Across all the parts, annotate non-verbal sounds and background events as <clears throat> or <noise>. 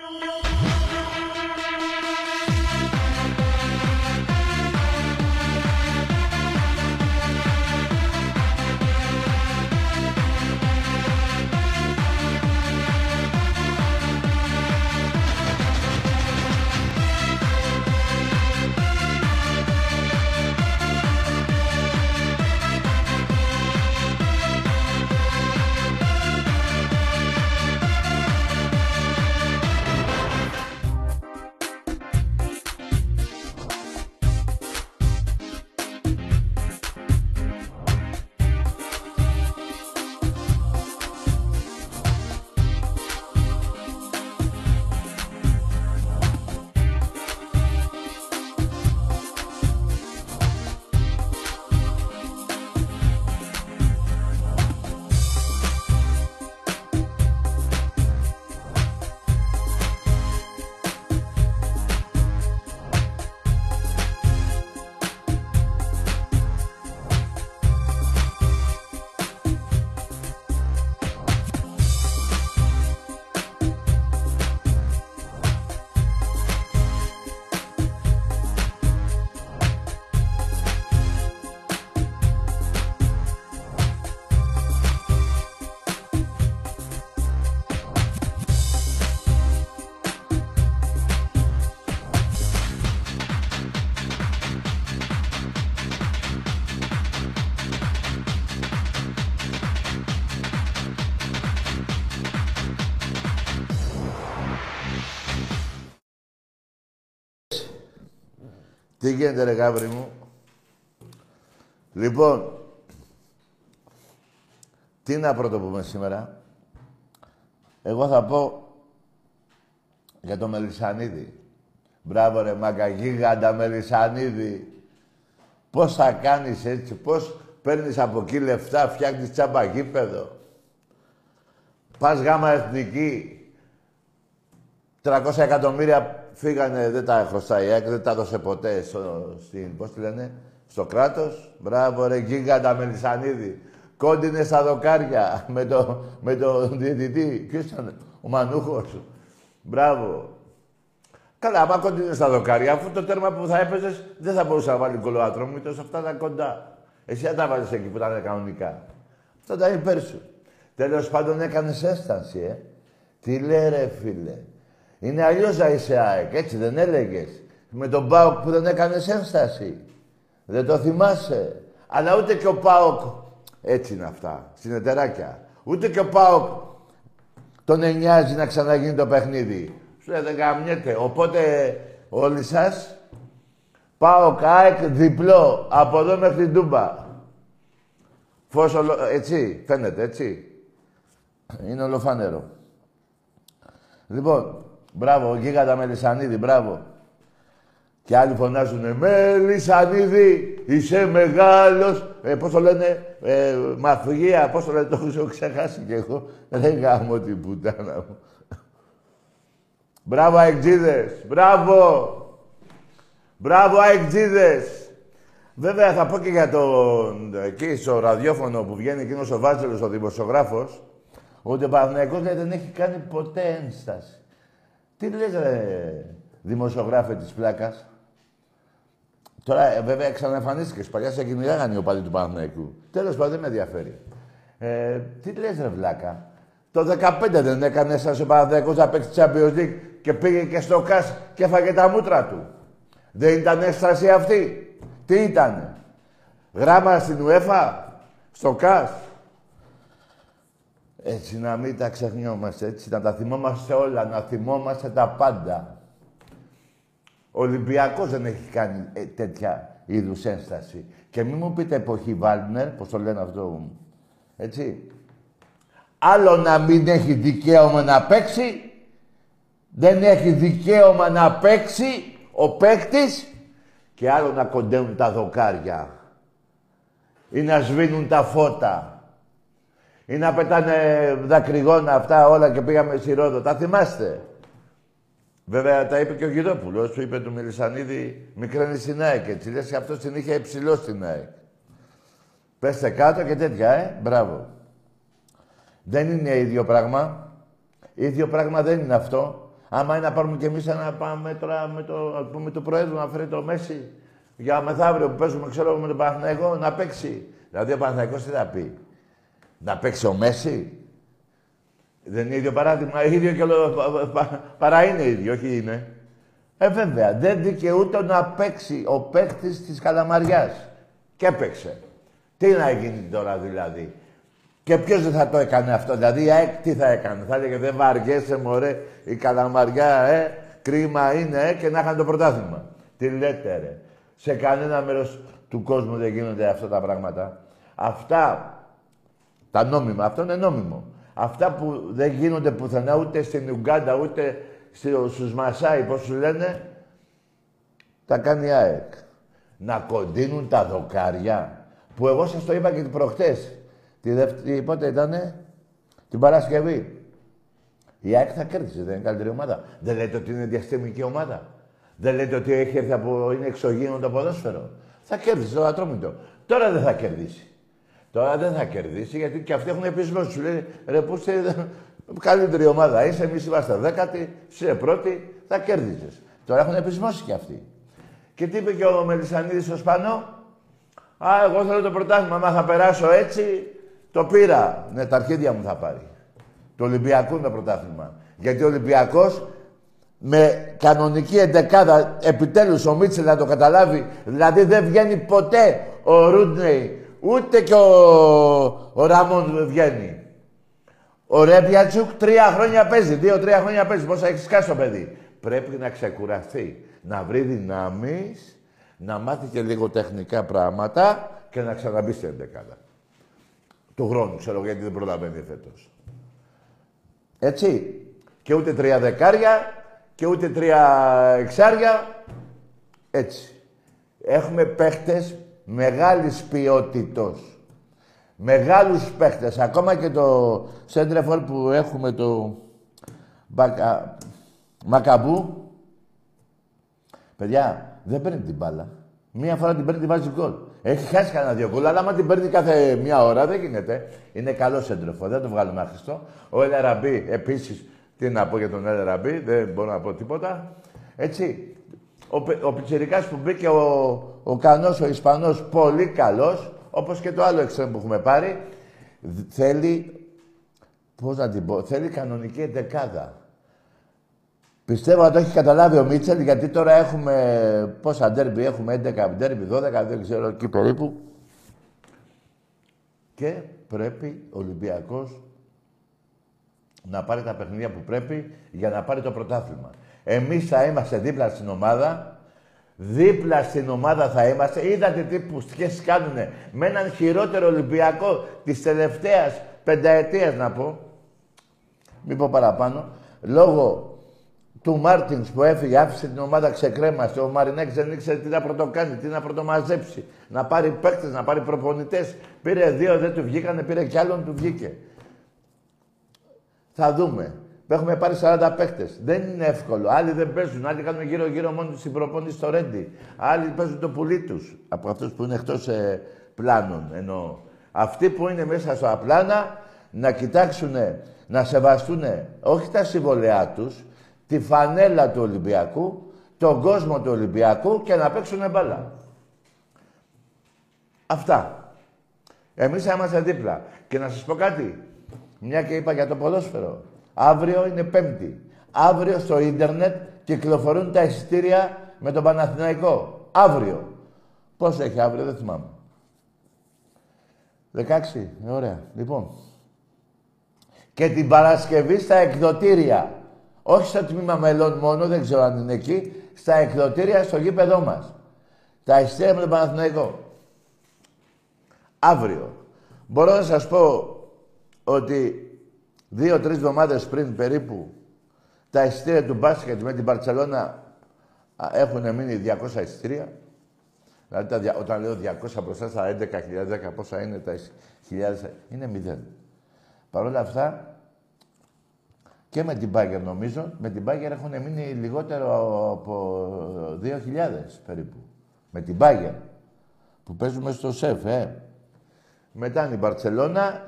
No. no Τι γίνεται ρε γάβρι μου. Λοιπόν, τι να πρωτοπούμε σήμερα. Εγώ θα πω για το Μελισανίδη. Μπράβο ρε μάγκα, γίγαντα Μελισανίδη. Πώς θα κάνεις έτσι, πώς παίρνεις από εκεί λεφτά, φτιάχνεις τσάμπα γήπεδο. Πας γάμα εθνική, 300 εκατομμύρια φύγανε, δεν τα χρωστάει η δεν τα έδωσε ποτέ στο, στην, πώς τη λένε, στο κράτος. Μπράβο ρε, γίγαντα Μελισανίδη. Κόντινε στα δοκάρια με το, με το διαιτητή. Ποιος ήταν, ο Μανούχος. Μπράβο. Καλά, άμα κόντινε στα δοκάρια, αφού το τέρμα που θα έπαιζες δεν θα μπορούσε να βάλει κολοατρόμητο, αυτά ήταν κοντά. Εσύ δεν τα βάζεις εκεί που ήταν κανονικά. Αυτό ήταν υπέρ σου. Τέλος πάντων έκανες έσταση, ε. Τι λέει ρε φίλε. Είναι αλλιώς να είσαι ΑΕΚ, έτσι δεν έλεγες. Με τον Πάοκ που δεν έκανες ένσταση. Δεν το θυμάσαι. Αλλά ούτε και ο Πάοκ. Έτσι είναι αυτά. Στην ετεράκια. Ούτε και ο Πάοκ τον εννοιάζει να ξαναγίνει το παιχνίδι. Σου λέει δεν καμιέται. Οπότε όλοι σας Πάοκ ΑΕΚ διπλό από εδώ μέχρι την Τούμπα. Φως ολο... έτσι, φαίνεται, έτσι. Είναι ολοφανέρο. Λοιπόν, Μπράβο, γίγαντα Μελισανίδη, μπράβο. Και άλλοι φωνάζουν Μελισανίδη, είσαι μεγάλος. Ε, πώς το λένε, ε, μαθηγία, πώς το λένε, το έχω ξεχάσει κι εγώ. Δεν γάμω την πουτάνα μου. Μπράβο, αεκτζίδες, μπράβο. Μπράβο, αεκτζίδες. Βέβαια θα πω και για τον εκεί στο ραδιόφωνο που βγαίνει εκείνος ο Βάζελος, ο δημοσιογράφος, ότι ο Παναγιακός δεν έχει κάνει ποτέ ένσταση. Τι λες ρε δημοσιογράφε της πλάκας. Τώρα ε, βέβαια ξαναεμφανίστηκες. Παλιά σε κυνηγάγανε ο πάλι του Παναθηναϊκού. Τέλος πάντων δεν με ενδιαφέρει. Ε, τι λες ρε βλάκα; Το 15 δεν έκανε σαν ο Παναθηναϊκός να παίξει Champions League και πήγε και στο ΚΑΣ και έφαγε τα μούτρα του; Δεν ήταν έσταση αυτή; Τι ήτανε; Γράμμα στην UEFA, στο ΚΑΣ; Έτσι να μην τα ξεχνιόμαστε, έτσι να τα θυμόμαστε όλα, να θυμόμαστε τα πάντα. Ο Ολυμπιακός δεν έχει κάνει ε, τέτοια είδους ένσταση. Και μην μου πείτε εποχή Βάλνερ, πώς το λένε αυτό, έτσι. Άλλο να μην έχει δικαίωμα να παίξει, δεν έχει δικαίωμα να παίξει ο παίκτης και άλλο να κοντεύουν τα δοκάρια ή να σβήνουν τα φώτα ή να πετάνε δακρυγόνα αυτά όλα και πήγαμε στη Ρόδο. Τα θυμάστε; Βέβαια τα είπε και ο Γιδόπουλος, του είπε του Μιλισανίδη, μικραίνει στην ΑΕΚ έτσι. Λες και αυτός την είχε υψηλό στην ΑΕΚ. Πέστε κάτω και τέτοια, ε. Μπράβο. Δεν είναι ίδιο πράγμα. Ίδιο πράγμα δεν είναι αυτό. Άμα είναι να πάρουμε κι εμείς ένα πάμε τώρα με το, πούμε, το Προέδρου να φέρει το Μέση για μεθαύριο που παίζουμε, ξέρω με τον Παναθηναϊκό να παίξει. Δηλαδή ο Παναθηναϊκός τι θα πει; Να παίξει ο Μέση. Δεν είναι ίδιο παράδειγμα. ίδιο και όλο, παρά είναι ίδιο, όχι είναι. Ε, βέβαια, δεν δικαιούται να παίξει ο παίκτης της Καλαμαριάς. Και έπαιξε. Τι να γίνει τώρα δηλαδή. Και ποιος δεν θα το έκανε αυτό. Δηλαδή η ΑΕΚ τι θα έκανε; Θα έλεγε δεν βαριέσαι μωρέ η Καλαμαριά, ε. Κρίμα είναι, ε, και να είχαν το πρωτάθλημα. Τι λέτε, ρε. Σε κανένα μέρος του κόσμου δεν γίνονται αυτά τα πράγματα. Αυτά τα νόμιμα, αυτό είναι νόμιμο. Αυτά που δεν γίνονται πουθενά ούτε στην Ουγγάντα ούτε στους Μασάι, πώς σου λένε, τα κάνει η ΑΕΚ. Να κοντίνουν τα δοκάρια. Που εγώ σας το είπα και προχτές. Τη δεύτερη, πότε ήτανε, την Παρασκευή. Η ΑΕΚ θα κέρδισε, δεν είναι καλύτερη ομάδα. Δεν λέτε ότι είναι διαστημική ομάδα. Δεν λέτε ότι έχει έρθει από, είναι εξωγήινο το ποδόσφαιρο. Θα κέρδισε το ατρόμητο. Τώρα δεν θα κερδίσει. Τώρα δεν θα κερδίσει γιατί και αυτοί έχουν επίσημο. Σου λέει ρε, πού είσαι καλύτερη ομάδα. Είσαι, εμείς είμαστε δέκατη, είσαι πρώτη, θα κέρδιζες. Τώρα έχουν επισμώσει κι αυτοί. Και τι είπε και ο Μελισανίδης στο Σπανό; Α, εγώ θέλω το πρωτάθλημα. Μα θα περάσω έτσι, το πήρα. Ναι, τα αρχίδια μου θα πάρει. Το Ολυμπιακό είναι το πρωτάθλημα. Γιατί ο Ολυμπιακός με κανονική εντεκάδα, επιτέλους ο Μίτσελ να το καταλάβει, δηλαδή δεν βγαίνει ποτέ ο Ρούντνεϊ, ούτε και ο, ο Ράμον βγαίνει. Ο Ρέμπιατσουκ τρία χρόνια παίζει, δύο-τρία χρόνια παίζει. Πόσα έχεις σκάσει το παιδί. Πρέπει να ξεκουραστεί, να βρει δυνάμεις, να μάθει και λίγο τεχνικά πράγματα και να ξαναμπεί στην εντεκάδα. Του χρόνου, ξέρω γιατί δεν προλαβαίνει φέτος. Έτσι. Και ούτε τρία δεκάρια και ούτε τρία εξάρια. Έτσι. Έχουμε παίχτες μεγάλης ποιότητος. Μεγάλους παίχτες. Ακόμα και το Σέντρεφορ που έχουμε το Μπακα... Μακαμπού. Παιδιά, δεν παίρνει την μπάλα. Μία φορά την παίρνει, την βάζει γκολ. Έχει χάσει κανένα δύο γκολ, αλλά άμα την παίρνει κάθε μία ώρα δεν γίνεται. Είναι καλό σέντρεφο, δεν το βγάλουμε άχρηστο. Ο Ελαραμπή επίσης, τι να πω για τον Ελαραμπή, δεν μπορώ να πω τίποτα. Έτσι. Ο, ο Πιτσιρικάς που μπήκε ο, ο Κανός, ο Ισπανός, πολύ καλός, όπως και το άλλο εξτρέμ που έχουμε πάρει, θέλει, πώς να την πω, θέλει κανονική εντεκάδα. Πιστεύω ότι το έχει καταλάβει ο Μίτσελ, γιατί τώρα έχουμε πόσα ντέρμπι, έχουμε 11 ντέρμπι, 12, δεν ξέρω εκεί περίπου. Και πρέπει ο Ολυμπιακός να πάρει τα παιχνίδια που πρέπει για να πάρει το πρωτάθλημα. Εμείς θα είμαστε δίπλα στην ομάδα, δίπλα στην ομάδα θα είμαστε. Είδατε τι πουστιές κάνουνε με έναν χειρότερο Ολυμπιακό της τελευταίας πενταετίας να πω, μην πω παραπάνω, λόγω του Μάρτινς που έφυγε, άφησε την ομάδα ξεκρέμαστε. Ο Μαρινέκη δεν ήξερε τι να πρωτοκάνει, τι να πρωτομαζέψει. Να πάρει παίκτες, να πάρει προπονητές. Πήρε δύο, δεν του βγήκανε, πήρε κι άλλον, του βγήκε. Θα δούμε. Έχουμε πάρει 40 παίκτε. Δεν είναι εύκολο. Άλλοι δεν παίζουν. Άλλοι κάνουν γύρω-γύρω μόνο στην προπόνηση στο Ρέντι. Άλλοι παίζουν το πουλί τους. Από αυτούς που είναι εκτός ε, πλάνων εννοώ. Αυτοί που είναι μέσα στα πλάνα να κοιτάξουν, να σεβαστούν όχι τα συμβολιά τους, τη φανέλα του Ολυμπιακού, τον κόσμο του Ολυμπιακού και να παίξουν μπάλα. Αυτά. Εμείς θα είμαστε δίπλα. Και να σας πω κάτι. Μια και είπα για το ποδόσφαιρο. Αύριο είναι Πέμπτη. Αύριο στο ίντερνετ κυκλοφορούν τα εισιτήρια με τον Παναθηναϊκό. Αύριο. Πώς έχει αύριο, δεν θυμάμαι. 16. Ωραία. Λοιπόν. Και την Παρασκευή στα εκδοτήρια. Όχι στο τμήμα μελών μόνο, δεν ξέρω αν είναι εκεί. Στα εκδοτήρια στο γήπεδό μας. Τα εισιτήρια με τον Παναθηναϊκό. Αύριο. Μπορώ να σας πω ότι Δύο-τρεις εβδομάδες πριν περίπου τα εισιτήρια του μπάσκετ με την Παρσελώνα έχουν μείνει 200 εισιτήρια. Δηλαδή όταν λέω 200 μπροστά στα 11.000, 10 πόσα είναι τα χιλιάδες, είναι μηδέν. Παρ' όλα αυτά και με την Bagger νομίζω, με την Bagger έχουν μείνει λιγότερο από 2.000 περίπου. Με την Bagger που παίζουμε στο ΣΕΦ, ε. Μετά είναι η Μπαρτσελώνα,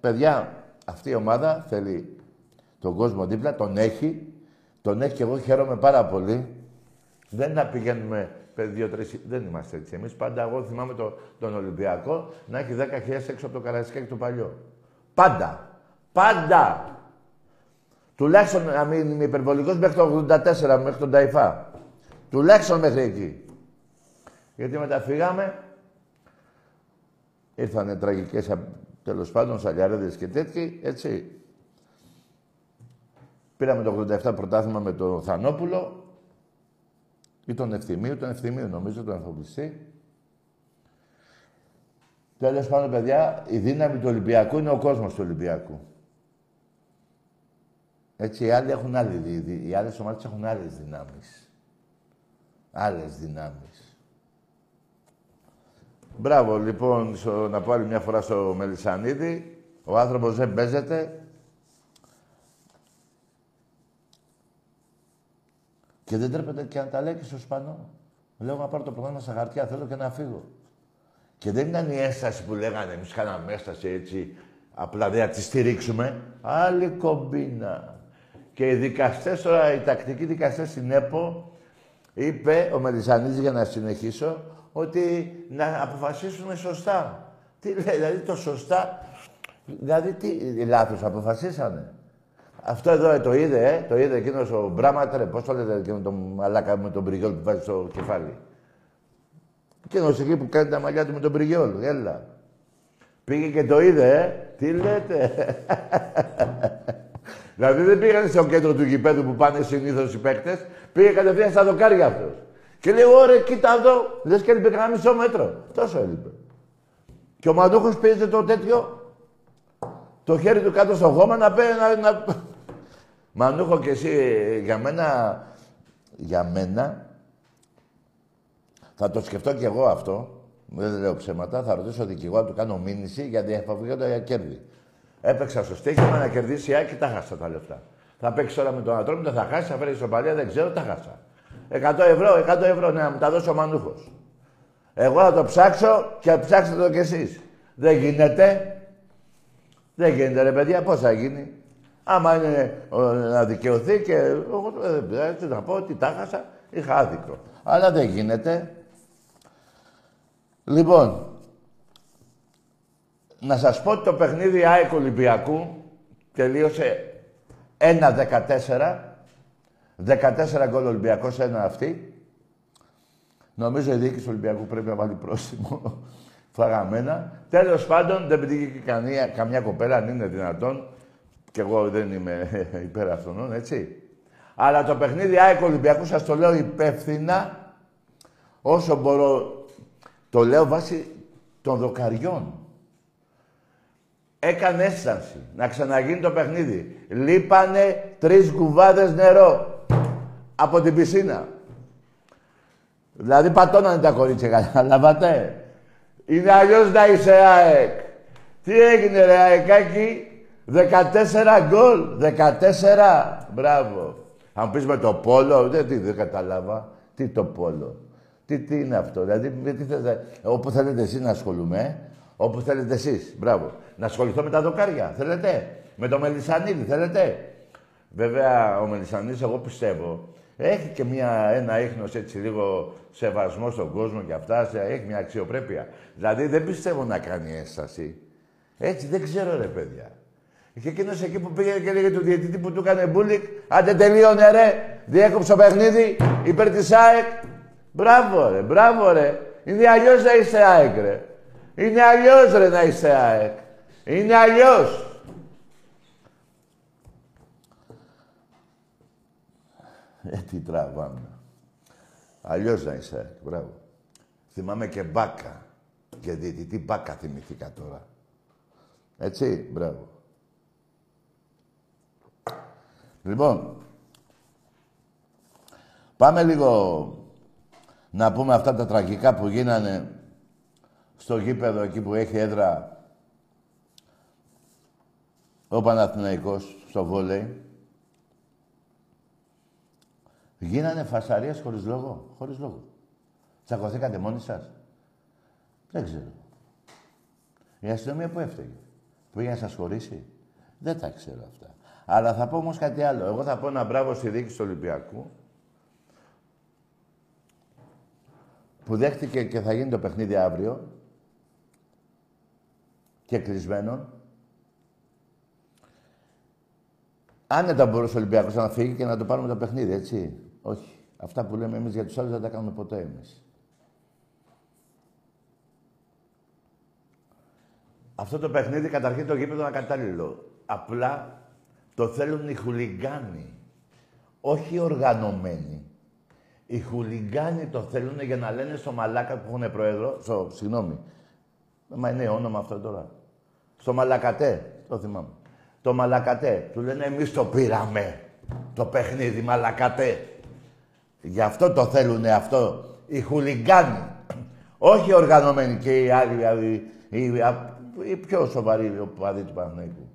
παιδιά, αυτή η ομάδα θέλει τον κόσμο δίπλα, τον έχει, Τον έχει και εγώ χαίρομαι πάρα πολύ. Δεν είναι να πηγαίνουμε δύο-τρει. Δεν είμαστε έτσι. Εμείς πάντα, εγώ θυμάμαι το, τον Ολυμπιακό να έχει 10.000 έξω από το Καραϊσκάκι του παλιό. Πάντα. Πάντα. Τουλάχιστον να μην είμαι υπερβολικός μέχρι το 84, μέχρι τον Ταϊφά. Τουλάχιστον μέχρι εκεί. Γιατί μετά φύγαμε, ήρθανε τραγικές τέλος πάντων, σαλιαρέδες και τέτοιοι, έτσι. Πήραμε το 87 πρωτάθλημα με τον Θανόπουλο ή τον Ευθυμίου, τον Ευθυμίου νομίζω, τον ανθρωπιστή. Τέλος πάντων, παιδιά, η δύναμη του Ολυμπιακού είναι ο κόσμος του Ολυμπιακού. Έτσι, οι άλλοι έχουν άλλη, οι άλλες ομάδες έχουν άλλες δυνάμεις. Άλλες δυνάμεις. Μπράβο, λοιπόν, να πω άλλη μια φορά στο Μελισανίδη. Ο άνθρωπος δεν παίζεται. Και δεν τρέπεται και να τα λέει και στο Σπανό. Λέω να πάρω το πρόγραμμα στα χαρτιά, θέλω και να φύγω. Και δεν ήταν η έσταση που λέγανε, εμείς κάναμε έσταση έτσι, απλά δεν θα τη στηρίξουμε. Άλλη κομπίνα. Και οι δικαστές τώρα, οι τακτικοί δικαστές στην ΕΠΟ, είπε ο Μελισανίδης για να συνεχίσω, ότι να αποφασίσουμε σωστά. Τι λέει, δηλαδή το σωστά, δηλαδή τι λάθος αποφασίσανε. Αυτό εδώ το είδε, ε, το είδε εκείνος ο Μπράματρε, πώς το λέτε εκείνο το μαλάκα με τον Πριγιόλ που βάζει στο κεφάλι. Εκείνος εκεί που κάνει τα μαλλιά του με τον Πριγιόλ, έλα. Πήγε και το είδε, ε. Τι λέτε. <laughs> δηλαδή δεν πήγανε στο κέντρο του γηπέδου που πάνε συνήθως οι παίκτες, πήγε κατευθείαν στα δοκάρια αυτός. Και λέει, ωραία, κοίτα εδώ, λες και έλειπε κανένα μισό μέτρο. Τόσο έλειπε. Και ο Μαντούχος πήρε το τέτοιο, το χέρι του κάτω στο χώμα να πει να... να... Μανούχο και εσύ, για μένα, για μένα, θα το σκεφτώ κι εγώ αυτό, δεν λέω ψέματα, θα ρωτήσω δικηγόρο, του κάνω μήνυση για διαφαβγέντα για κέρδη. Έπαιξα στο στοίχημα να κερδίσει η και τα χάσα τα λεφτά. Θα παίξεις τώρα με τον Ατρόμητο, θα χάσει, θα φέρεις ισοπαλία, δεν ξέρω, τα χάσα. 100 ευρώ, 100 ευρώ, ναι, να μου τα δώσει ο Μανούχος. Εγώ θα το ψάξω και ψάξτε το κι εσείς. Δεν γίνεται. Δεν γίνεται, ρε παιδιά, πώς θα γίνει. Άμα είναι να δικαιωθεί και εγώ δεν πειράζει να πω ότι τα χάσα, είχα άδικο. Αλλά δεν γίνεται. Λοιπόν, να σας πω ότι το παιχνίδι ΑΕΚ Ολυμπιακού τελείωσε 1-14. 14 γκολ Ολυμπιακός, ένα αυτή. Νομίζω η διοίκηση του Ολυμπιακού πρέπει να βάλει πρόστιμο <laughs> φαγαμένα. Τέλος πάντων, δεν πετύχει καμία, καμιά κοπέλα, αν είναι δυνατόν. Κι εγώ δεν είμαι <laughs> υπέρ αυτών, έτσι. Αλλά το παιχνίδι ΑΕΚ Ολυμπιακού, σας το λέω υπεύθυνα, όσο μπορώ, το λέω βάσει των δοκαριών. Έκανε αίσθηση να ξαναγίνει το παιχνίδι. Λείπανε τρεις κουβάδες νερό από την πισίνα. Δηλαδή πατώνανε τα κορίτσια, καταλάβατε. Είναι αλλιώς να είσαι ΑΕΚ. Τι έγινε ρε ΑΕΚΑΚΙ, 14 γκολ, 14. Μπράβο. Αν πεις με το πόλο, δεν, τι, δεν κατάλαβα. Τι το πόλο. Τι, τι είναι αυτό. Δηλαδή, τι θέλετε, όπου θέλετε εσείς να ασχολούμαι, όπου θέλετε εσείς. Μπράβο. Να ασχοληθώ με τα δοκάρια. Θέλετε. Με το Μελισανίδη. Θέλετε. Βέβαια, ο Μελισανίδης, εγώ πιστεύω, έχει και μια, ένα ίχνος έτσι λίγο σεβασμό στον κόσμο και αυτά, έχει μια αξιοπρέπεια. Δηλαδή δεν πιστεύω να κάνει έσταση. Έτσι δεν ξέρω ρε παιδιά. Και εκείνος εκεί που πήγε και λέγε του διαιτητή που του έκανε μπούλικ, άντε τελείωνε ρε, διέκοψε το παιχνίδι υπέρ της ΑΕΚ. Μπράβο ρε, μπράβο ρε. Είναι αλλιώς να είσαι ΑΕΚ ρε. Είναι αλλιώς ρε να είσαι ΑΕΚ. Είναι αλλιώς. Ε, τι τραβάμε. Αλλιώς να είσαι. Μπράβο. Θυμάμαι και μπάκα. Και τι μπάκα θυμηθήκα τώρα. Έτσι, μπράβο. Λοιπόν, πάμε λίγο να πούμε αυτά τα τραγικά που γίνανε στο γήπεδο εκεί που έχει έδρα ο Παναθηναϊκός στο βόλεϊ. Γίνανε φασαρίες χωρίς λόγο. Χωρίς λόγο. Τσακωθήκατε μόνοι σας; Δεν ξέρω. Η αστυνομία που έφταιγε; Που πήγε να σας χωρίσει; Δεν τα ξέρω αυτά. Αλλά θα πω όμως κάτι άλλο. Εγώ θα πω ένα μπράβο στη διοίκηση του Ολυμπιακού που δέχτηκε και θα γίνει το παιχνίδι αύριο και κλεισμένον. Άνετα μπορούσε ο Ολυμπιακός να φύγει και να το πάρουμε το παιχνίδι, έτσι. Όχι. Αυτά που λέμε εμείς για τους άλλους δεν τα κάνουμε ποτέ εμείς. Αυτό το παιχνίδι καταρχήν το γήπεδο είναι κατάλληλο. Απλά το θέλουν οι χουλιγκάνοι. Όχι οι οργανωμένοι. Οι χουλιγκάνοι το θέλουν για να λένε στο μαλάκα που έχουν πρόεδρο. Στο, συγγνώμη. Μα είναι όνομα αυτό τώρα. Στο μαλακατέ. Το θυμάμαι. Το μαλακατέ. Του λένε εμείς το πήραμε. Το παιχνίδι μαλακατέ. Γι' αυτό το θέλουν αυτό. Οι χουλιγκάνοι. Όχι οι οργανωμένοι και οι άλλοι. Οι, οι, οι πιο σοβαροί οπαδοί του Παναγικού.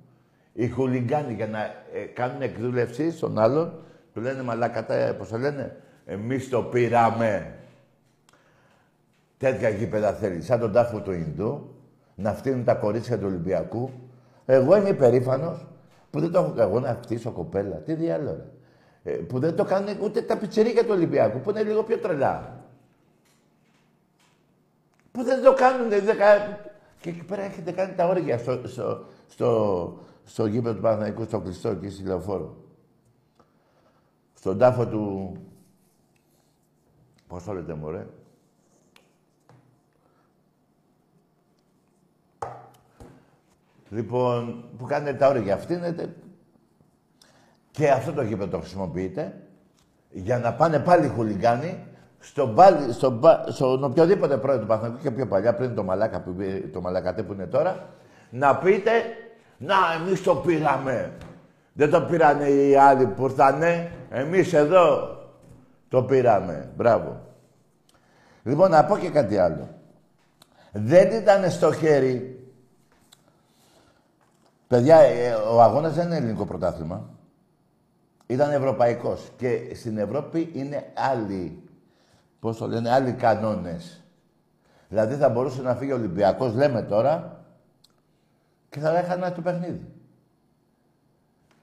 Οι χουλιγκάνοι για να ε, κάνουν εκδούλευση στον άλλον, του λένε μαλακατά, πώς το λένε, εμείς το πήραμε. Τέτοια γήπεδα θέλει, σαν τον τάφο του Ινδού, να φτύνουν τα κορίτσια του Ολυμπιακού. Εγώ είμαι υπερήφανος που δεν το έχω εγώ να φτύσω κοπέλα. Τι διάλογο. Ε, που δεν το κάνουν ούτε τα πιτσερίκια του Ολυμπιακού, που είναι λίγο πιο τρελά. Που δεν το κάνουν, δεν, και εκεί πέρα έχετε κάνει τα όρια στο, στο, στο, στο γήπεδο του Παναθηναϊκού, στο κλειστό και στη λεωφόρο. Στον τάφο του... Πώς το λέτε, μωρέ; Λοιπόν, που κάνετε τα όρια αυτήνετε και αυτό το γήπεδο το χρησιμοποιείτε για να πάνε πάλι χουλιγκάνοι στον, πάλι, στον, στον οποιοδήποτε πρόεδρο του Παναθηναϊκού και πιο παλιά, πριν το, μαλάκα που, το μαλακατέ που είναι τώρα, να πείτε «Να, εμείς το πήραμε». Δεν το πήρανε οι άλλοι που ήρθανε. Εμείς εδώ το πήραμε. Μπράβο. Λοιπόν, να πω και κάτι άλλο. Δεν ήταν στο χέρι. Παιδιά, ε, ο αγώνας δεν είναι ελληνικό πρωτάθλημα. Ήταν ευρωπαϊκός. Και στην Ευρώπη είναι άλλοι πώς το λένε, άλλοι κανόνες. Δηλαδή θα μπορούσε να φύγει ο Ολυμπιακός, λέμε τώρα, και θα έχανε το παιχνίδι.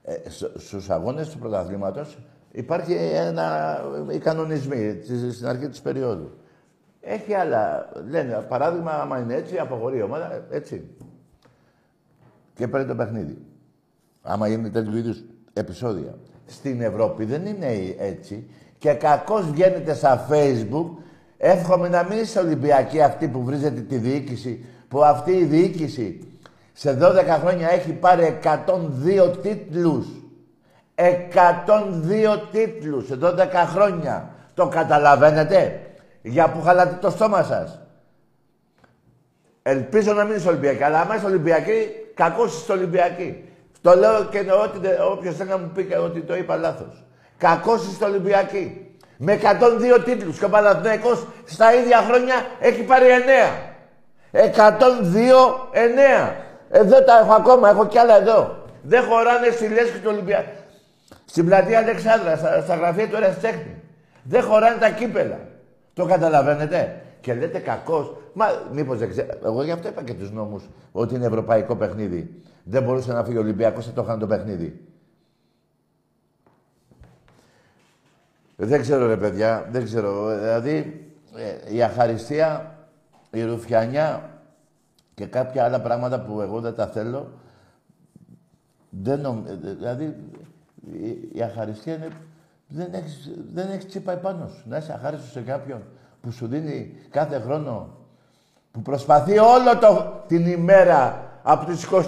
Ε, στους αγώνες του πρωταθλήματος υπάρχει ένα, οι κανονισμοί στην αρχή της περίοδου. Έχει άλλα. Λένε, παράδειγμα, άμα είναι έτσι, αποχωρεί η ομάδα, έτσι. Και παίρνει το παιχνίδι. Άμα είναι τέτοιου είδους επεισόδια. Στην Ευρώπη δεν είναι έτσι και κακώς βγαίνετε στα facebook, εύχομαι να μην είστε Ολυμπιακοί αυτοί που βρίζετε τη διοίκηση, που αυτή η διοίκηση σε 12 χρόνια έχει πάρει 102 τίτλους. 102 τίτλους σε 12 χρόνια. Το καταλαβαίνετε, για που χαλάτε το στόμα σας. Ελπίζω να μην είστε Ολυμπιακοί, αλλά άμα είστε Ολυμπιακοί, κακώς είστε Ολυμπιακοί. Το λέω και ότι όποιος θέλει να μου πει ότι το είπα λάθος. Κακός είστε Ολυμπιακοί. Με 102 τίτλους και ο Παναθηναϊκός στα ίδια χρόνια έχει πάρει 9. 102-9. Εδώ τα έχω ακόμα, έχω κι άλλα εδώ. Δεν χωράνε στη λέσχη του Ολυμπιακού. Στην πλατεία Αλεξάνδρα, στα, στα γραφεία του Εραστέχνη. Δεν χωράνε τα κύπελα. Το καταλαβαίνετε; Και λέτε κακός. Μα μήπως δεν ξέρω. Εγώ γι' αυτό είπα και τους νόμους ότι είναι ευρωπαϊκό παιχνίδι. Δεν μπορούσε να φύγει ο Ολυμπιακός, θα το είχαν το παιχνίδι. Δεν ξέρω ρε παιδιά, δεν ξέρω. Δηλαδή ε, η αχαριστία, η ρουφιανιά και κάποια άλλα πράγματα που εγώ δεν τα θέλω, δεν νομ... Ε, δηλαδή η, αχαριστία είναι... Δεν έχεις, δεν έχεις τσίπα επάνω σου. Να είσαι αχάριστος σε κάποιον που σου δίνει κάθε χρόνο, που προσπαθεί όλο το, την ημέρα από τις 24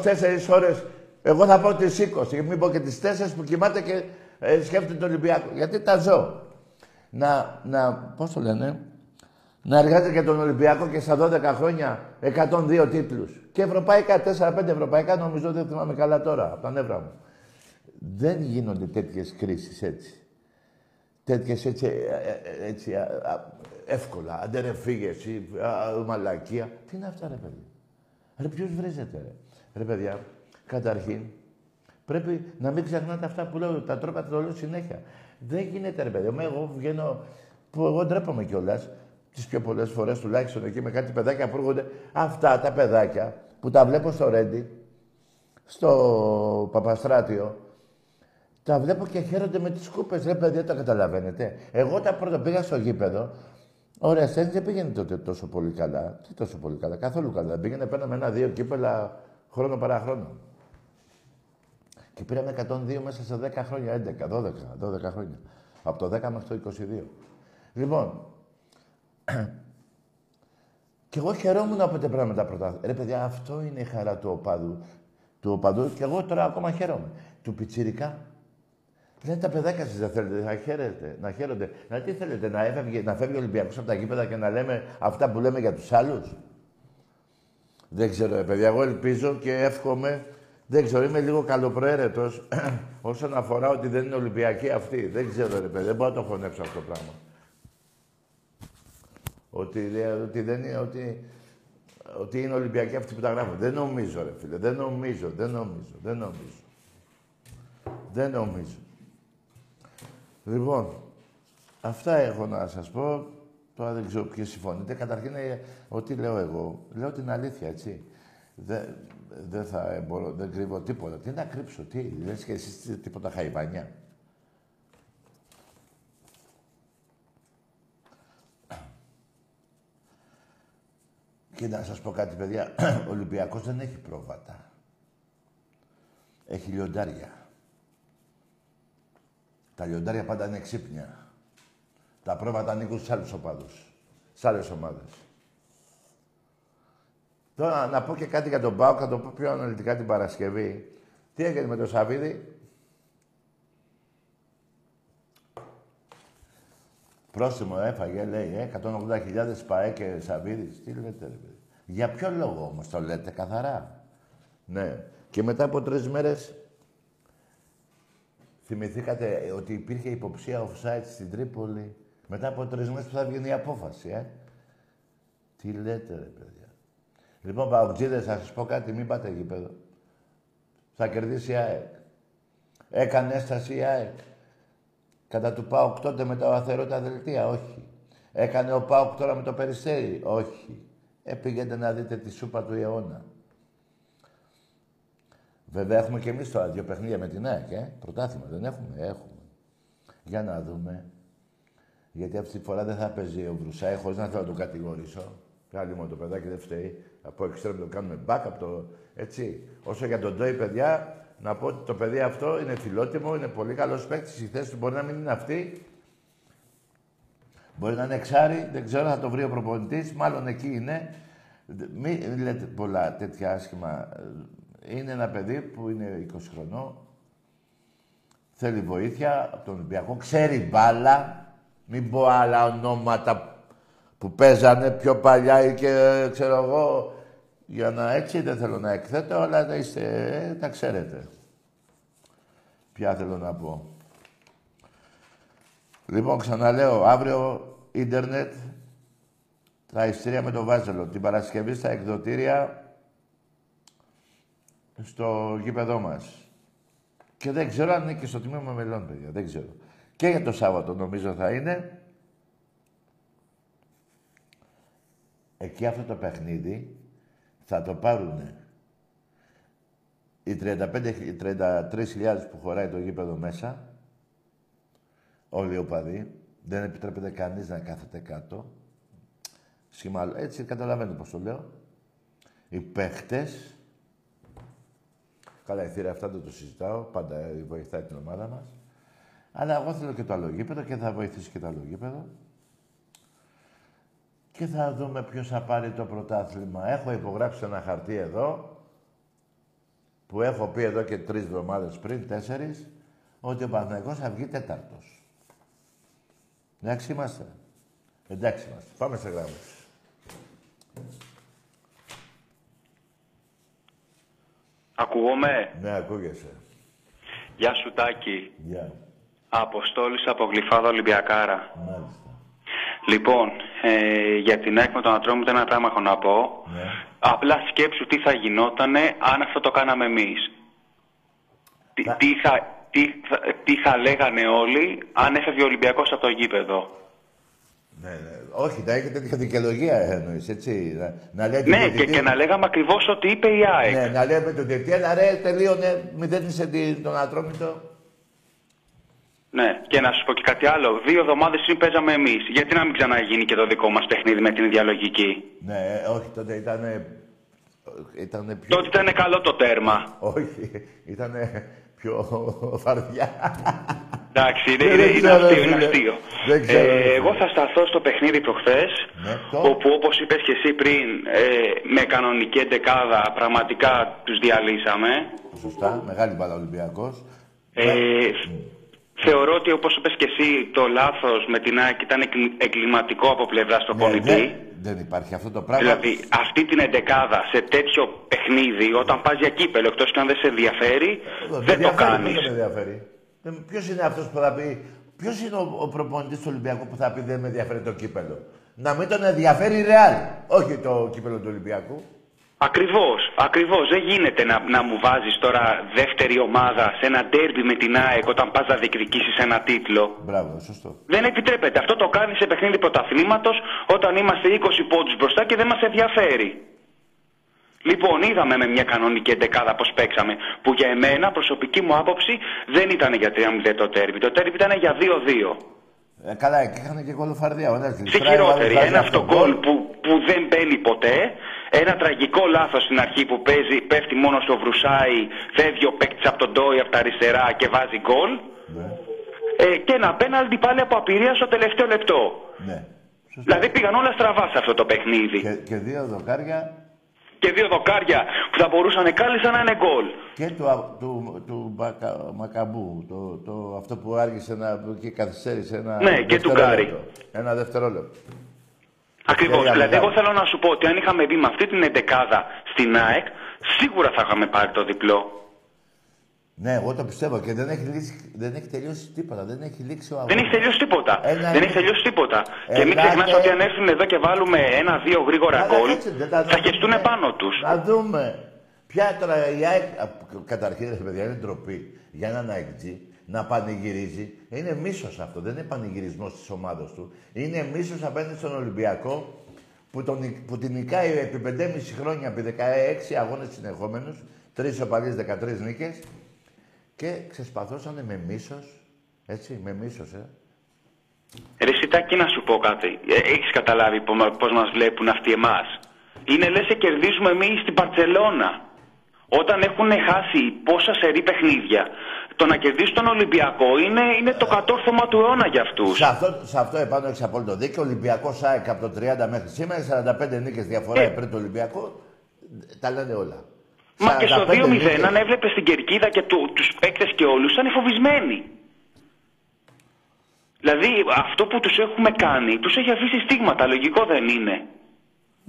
ώρες, εγώ θα πω τις 20, μην πω και τις 4 που κοιμάται και ε, σκέφτεται τον Ολυμπιακό. Γιατί τα ζω. Να, να, πώς το λένε, να εργάζεται και τον Ολυμπιακό και στα 12 χρόνια 102 τίτλους. Και ευρωπαϊκά, 4-5 ευρωπαϊκά, νομίζω δεν θυμάμαι καλά τώρα, από τα νεύρα μου. Δεν γίνονται τέτοιες κρίσεις έτσι. Τέτοιες έτσι, ε, ε, έτσι εύκολα. Άντε ρε φύγε εσύ, μαλακία. Τι είναι αυτά ρε παιδί; Ρε ποιος βρίζεται ρε; Ρε παιδιά, καταρχήν, Πρέπει να μην ξεχνάτε αυτά που λέω. Τα τρόπια τα λέω συνέχεια. Δεν γίνεται, ρε παιδί. Εγώ βγαίνω. που εγώ ντρέπομαι κιόλας. Τις πιο πολλές φορές τουλάχιστον εκεί με κάτι παιδάκια που έρχονται. Αυτά τα παιδάκια που τα βλέπω στο Ρέντι, στο Παπαστράτιο. Τα βλέπω και χαίρονται με τις κούπες. Ρε παιδιά, το καταλαβαίνετε. Εγώ τα πρώτα πήγα στο γήπεδο. Ωραία, Σέντ δεν πήγαινε τότε τόσο πολύ καλά. Τι τόσο πολύ καλά, καθόλου καλά. Πήγαινε, παίρναμε ένα-δύο κύπελα χρόνο παρά χρόνο. Και πήραμε 102 μέσα σε 10 χρόνια, 11, 12, 12 χρόνια. Από το 10 μέχρι το 22. Λοιπόν, <clears throat> και εγώ χαιρόμουν από τα πράγματα πρώτα. Ρε παιδιά, αυτό είναι η χαρά του οπαδού. Του οπαδού και εγώ τώρα ακόμα χαίρομαι. Του πιτσιρικά. Λέτε τα παιδάκια σας δεν θέλετε να χαίρετε, να χαίρονται. Να τι θέλετε, να, έφευγε, να φεύγει ο Ολυμπιακός από τα γήπεδα και να λέμε αυτά που λέμε για τους άλλους; Δεν ξέρω, ρε παιδιά, εγώ ελπίζω και εύχομαι. Δεν ξέρω, είμαι λίγο καλοπροαίρετος <clears throat> όσον αφορά ότι δεν είναι Ολυμπιακοί αυτοί. Δεν ξέρω, ρε παιδιά, δεν μπορώ να το χωνέψω αυτό το πράγμα. Ότι, ότι δεν είναι, ότι, ότι είναι Ολυμπιακοί αυτοί που τα γράφουν. Δεν νομίζω, ρε φίλε. Δεν νομίζω, δεν νομίζω, δεν νομίζω. Δεν νομίζω. Λοιπόν, αυτά έχω να σας πω. Τώρα δεν ξέρω ποιοι συμφωνείτε. Καταρχήν, ε, ό,τι λέω εγώ, λέω την αλήθεια, έτσι. Δεν, δεν θα μπορώ, δεν κρύβω τίποτα. Τι να κρύψω, τι, λες και εσείς τίποτα χαϊβανιά. Και να σας πω κάτι, παιδιά. <clears throat> Ο Ολυμπιακός δεν έχει πρόβατα. Έχει λιοντάρια. Τα λιοντάρια πάντα είναι ξύπνια. Τα πρόβατα ανήκουν σε άλλους οπαδούς. Σε άλλες ομάδες. Τώρα να πω και κάτι για τον Πάο, θα το πω πιο αναλυτικά την Παρασκευή. Τι έγινε με τον Σαββίδη; Πρόστιμο έφαγε, λέει, ε, 180.000 ΠαΕ και Σαββίδης. Τι λέτε, ρε παιδί. Για ποιο λόγο όμως το λέτε καθαρά; Ναι. Και μετά από τρεις μέρες θυμηθήκατε ότι υπήρχε υποψία offside στην Τρίπολη. Μετά από τρεις μέρες που θα βγει η απόφαση, ε; Τι λέτε, ρε παιδιά. Λοιπόν, Παουτζίδες, θα σας πω κάτι, μην πάτε γήπεδο. Θα κερδίσει η ΑΕΚ. Έκανε έσταση η ΑΕΚ. Κατά του ΠΑΟΚ τότε με τα τα δελτία, όχι. Έκανε ο ΠΑΟΚ τώρα με το Περιστέρι, όχι. Ε, να δείτε τη σούπα του αιώνα. Βέβαια έχουμε και εμείς τώρα δύο παιχνίδια με την ΑΕΚ, ε. Πρωτάθλημα δεν έχουμε, έχουμε. Για να δούμε. Γιατί αυτή τη φορά δεν θα παίζει ο Βρουσάη, χωρίς να θέλω να τον κατηγορήσω. Πάλι μου το παιδάκι δεν φταίει. Από εξτρέμ το κάνουμε back από το... Έτσι. Όσο για τον Ντόι, παιδιά, να πω ότι το παιδί αυτό είναι φιλότιμο, είναι πολύ καλός παίκτης. Η θέση του μπορεί να μην είναι αυτή. Μπορεί να είναι εξάρι, δεν ξέρω, θα το βρει ο προπονητής. Μάλλον εκεί είναι. Μην λέτε πολλά τέτοια άσχημα. Είναι ένα παιδί που είναι 20 χρονών. Θέλει βοήθεια από τον Ολυμπιακό. Ξέρει μπάλα. Μην πω άλλα ονόματα που παίζανε πιο παλιά ή και ξέρω εγώ για να έτσι δεν θέλω να εκθέτω, αλλά να είστε, ε, τα ξέρετε. Ποια θέλω να πω. Λοιπόν, ξαναλέω, αύριο ίντερνετ, τα ειστήρια με το Βάζελο. Την Παρασκευή στα εκδοτήρια στο γήπεδό μας. Και δεν ξέρω αν είναι και στο τμήμα μελών, παιδιά. Δεν ξέρω. Και για το Σάββατο νομίζω θα είναι. Εκεί αυτό το παιχνίδι θα το πάρουν οι 33.000 που χωράει το γήπεδο μέσα, όλοι οι οπαδοί, δεν επιτρέπεται κανείς να κάθεται κάτω. Σχήμα, έτσι καταλαβαίνετε πώς το λέω. Οι παίχτες, καλά η θύρα αυτά δεν το συζητάω, πάντα βοηθάει την ομάδα μας. Αλλά εγώ θέλω και το άλλο γήπεδο και θα βοηθήσει και το άλλο γήπεδο και θα δούμε ποιος θα πάρει το πρωτάθλημα. Έχω υπογράψει ένα χαρτί εδώ, που έχω πει εδώ και τρεις εβδομάδες πριν, τέσσερις, ότι ο Παναθηναϊκός θα βγει τέταρτος. Εντάξει είμαστε. Εντάξει είμαστε. Πάμε σε γράμμες. Ακούγομαι; Ναι, ακούγεσαι. Γεια σου Τάκη. Γεια. Αποστόλης από Γλυφάδα Ολυμπιακάρα. Μάλιστα. Λοιπόν, ε, για την ΑΕΚ με τον Ατρόμητο ένα πράγμα έχω να πω. Ναι. Απλά σκέψου τι θα γινότανε αν αυτό το κάναμε εμείς. Τι, Θα- τι, θα, τι, θα, τι θα λέγανε όλοι αν έφευγε ο Ολυμπιακός από το γήπεδο. Ναι, ναι. Όχι, να έχει τέτοια δικαιολογία εννοείς, έτσι. Να, να λέει Ναι, και, και να λέγαμε ακριβώς ότι είπε η ΑΕΚ. Ναι, να λέμε τον διαιτητή, αλλά ρε, τελείωνε, μηδένισε την- τον ατρόμητο. Ναι, και να σου πω και κάτι άλλο. Δύο εβδομάδες πριν παίζαμε εμείς. Γιατί να μην ξαναγίνει και το δικό μας παιχνίδι με την ίδια λογική. Ναι, ε, όχι, τότε ήταν. Ήτανε πιο... Τότε ήταν καλό το τέρμα. Όχι, ήταν πιο <laughs> φαρδιά. Εντάξει, είναι, Δεν είναι, είναι ξέρω, αστείο, είναι φίλε. αστείο. Δεν ξέρω, Ε, φίλε. εγώ θα σταθώ στο παιχνίδι προχθές, Ναι, το. όπου όπως είπες και εσύ πριν, ε, με κανονική εντεκάδα πραγματικά τους διαλύσαμε. Σωστά, μεγάλη μπάλα Ολυμπιακός. Ε, θεωρώ ότι όπως είπες και εσύ, το λάθος με την ΑΕΚ ήταν εγκλη- εγκληματικό από πλευράς του Ναι, πονητή. Δεν, δεν υπάρχει αυτό το πράγμα. Δηλαδή, αυτή την εντεκάδα σε τέτοιο παιχνίδι, όταν πας για κύπελο, εκτός και αν δεν σε ενδιαφέρει, Εδώ, δεν το ενδιαφέρει, κάνεις. Δεν με ενδιαφέρει. Ποιος είναι αυτός που θα πει, Ποιος είναι ο, ο προπονητής του Ολυμπιακού που θα πει δεν με ενδιαφέρει το κύπελο. Να μην τον ενδιαφέρει η Ρεάλ, όχι το κύπελο του Ολυμπιακού. Ακριβώς, ακριβώς. Δεν γίνεται να, να μου βάζεις τώρα δεύτερη ομάδα σε ένα ντέρμπι με την ΑΕΚ όταν πας να διεκδικήσεις ένα τίτλο. Μπράβο, σωστό. Δεν επιτρέπεται. Αυτό το κάνει σε παιχνίδι πρωταθλήματος όταν είμαστε 20 πόντους μπροστά και δεν μας ενδιαφέρει. Λοιπόν, είδαμε με μια κανονική εντεκάδα πώς παίξαμε. Που για εμένα, προσωπική μου άποψη, δεν ήταν για 3-0 το τέρμπι. Το τέρμπι ήταν για 2-2. Ε, καλά, εκεί είχαν και κολοφαρδία. Ο ένας Στη γλιστράει, ο άλλος χειρότερη. βάζει Ένα αυτό αυτογκόλ που, που δεν μπαίνει ποτέ. Ένα τραγικό λάθος στην αρχή που παίζει, πέφτει μόνο στο βρουσάι, φεύγει ο παίκτης από τον Ντόι από τα αριστερά και βάζει γκολ. Ναι, Ε, και ένα πέναλτι πάλι από απειρία στο τελευταίο λεπτό. ναι. Σωστό. Δηλαδή πήγαν όλα στραβά σε αυτό το παιχνίδι. Και, και δύο δοκάρια Και δύο δοκάρια που θα μπορούσαν κάλλιστα να είναι γκολ. και του, α- του, του Μακα- Μακαμπού, το, το, αυτό που άργησε να και καθυστέρησε ένα Ναι, και του δευτερόλεπτο. Ένα δευτερόλεπτο. Ακριβώς. Ευκαιρία Δηλαδή, μεγάλη. εγώ θέλω να σου πω ότι αν είχαμε μπει με αυτή την εντεκάδα στην ΑΕΚ, σίγουρα θα είχαμε πάρει το διπλό. Ναι, εγώ το πιστεύω και δεν έχει, λύσει, δεν έχει τελειώσει τίποτα. Δεν έχει λήξει ο αγώνας. Δεν έχει τελειώσει τίποτα. Ένα δεν είναι- έχει τελειώσει τίποτα. Και μην Ελάτε. ξεχνάς ότι αν έρθουν εδώ και βάλουμε ένα-δύο γρήγορα Καλά, γκολ, κάτσε, δεν τα θα δούμε. χεστούν πάνω τους. Να δούμε. Ποια τώρα η ΑΕΚ, α, καταρχήν ρε παιδιά, είναι ντροπή για έναν αεκτζή να πανηγυρίζει. Είναι μίσος αυτό, δεν είναι πανηγυρισμός της ομάδα του. Είναι μίσος απέναντι στον Ολυμπιακό που, τον, νικ- που την νικάει επί 5,5 χρόνια, επί 16 αγώνες συνεχόμενους, τρεις οπαλίε 13 νίκες και ξεσπαθώσανε με μίσος. Έτσι, με μίσος, ε. Ρε Σιτάκη, να σου πω κάτι. Ε, Έχεις καταλάβει πώς μας βλέπουν αυτοί εμάς; Είναι λες και κερδίζουμε εμείς στην Παρσελώνα. Όταν έχουν χάσει πόσα σερή παιχνίδια, το να κερδίσει τον Ολυμπιακό είναι, είναι το κατόρθωμα του αιώνα για αυτούς. Σε αυτό, σε αυτό επάνω έχεις απόλυτο δίκιο. Ολυμπιακός ΑΕΚ από το 30 μέχρι σήμερα, 45 νίκες διαφορά Ε. πριν το Ολυμπιακό. Τα λένε όλα. Μα και στο 45 2-0, νίκες. αν έβλεπες την κερκίδα και του, τους παίκτες και όλους, ήταν φοβισμένοι. Δηλαδή, αυτό που τους έχουμε κάνει, τους έχει αφήσει στίγματα, λογικό δεν είναι.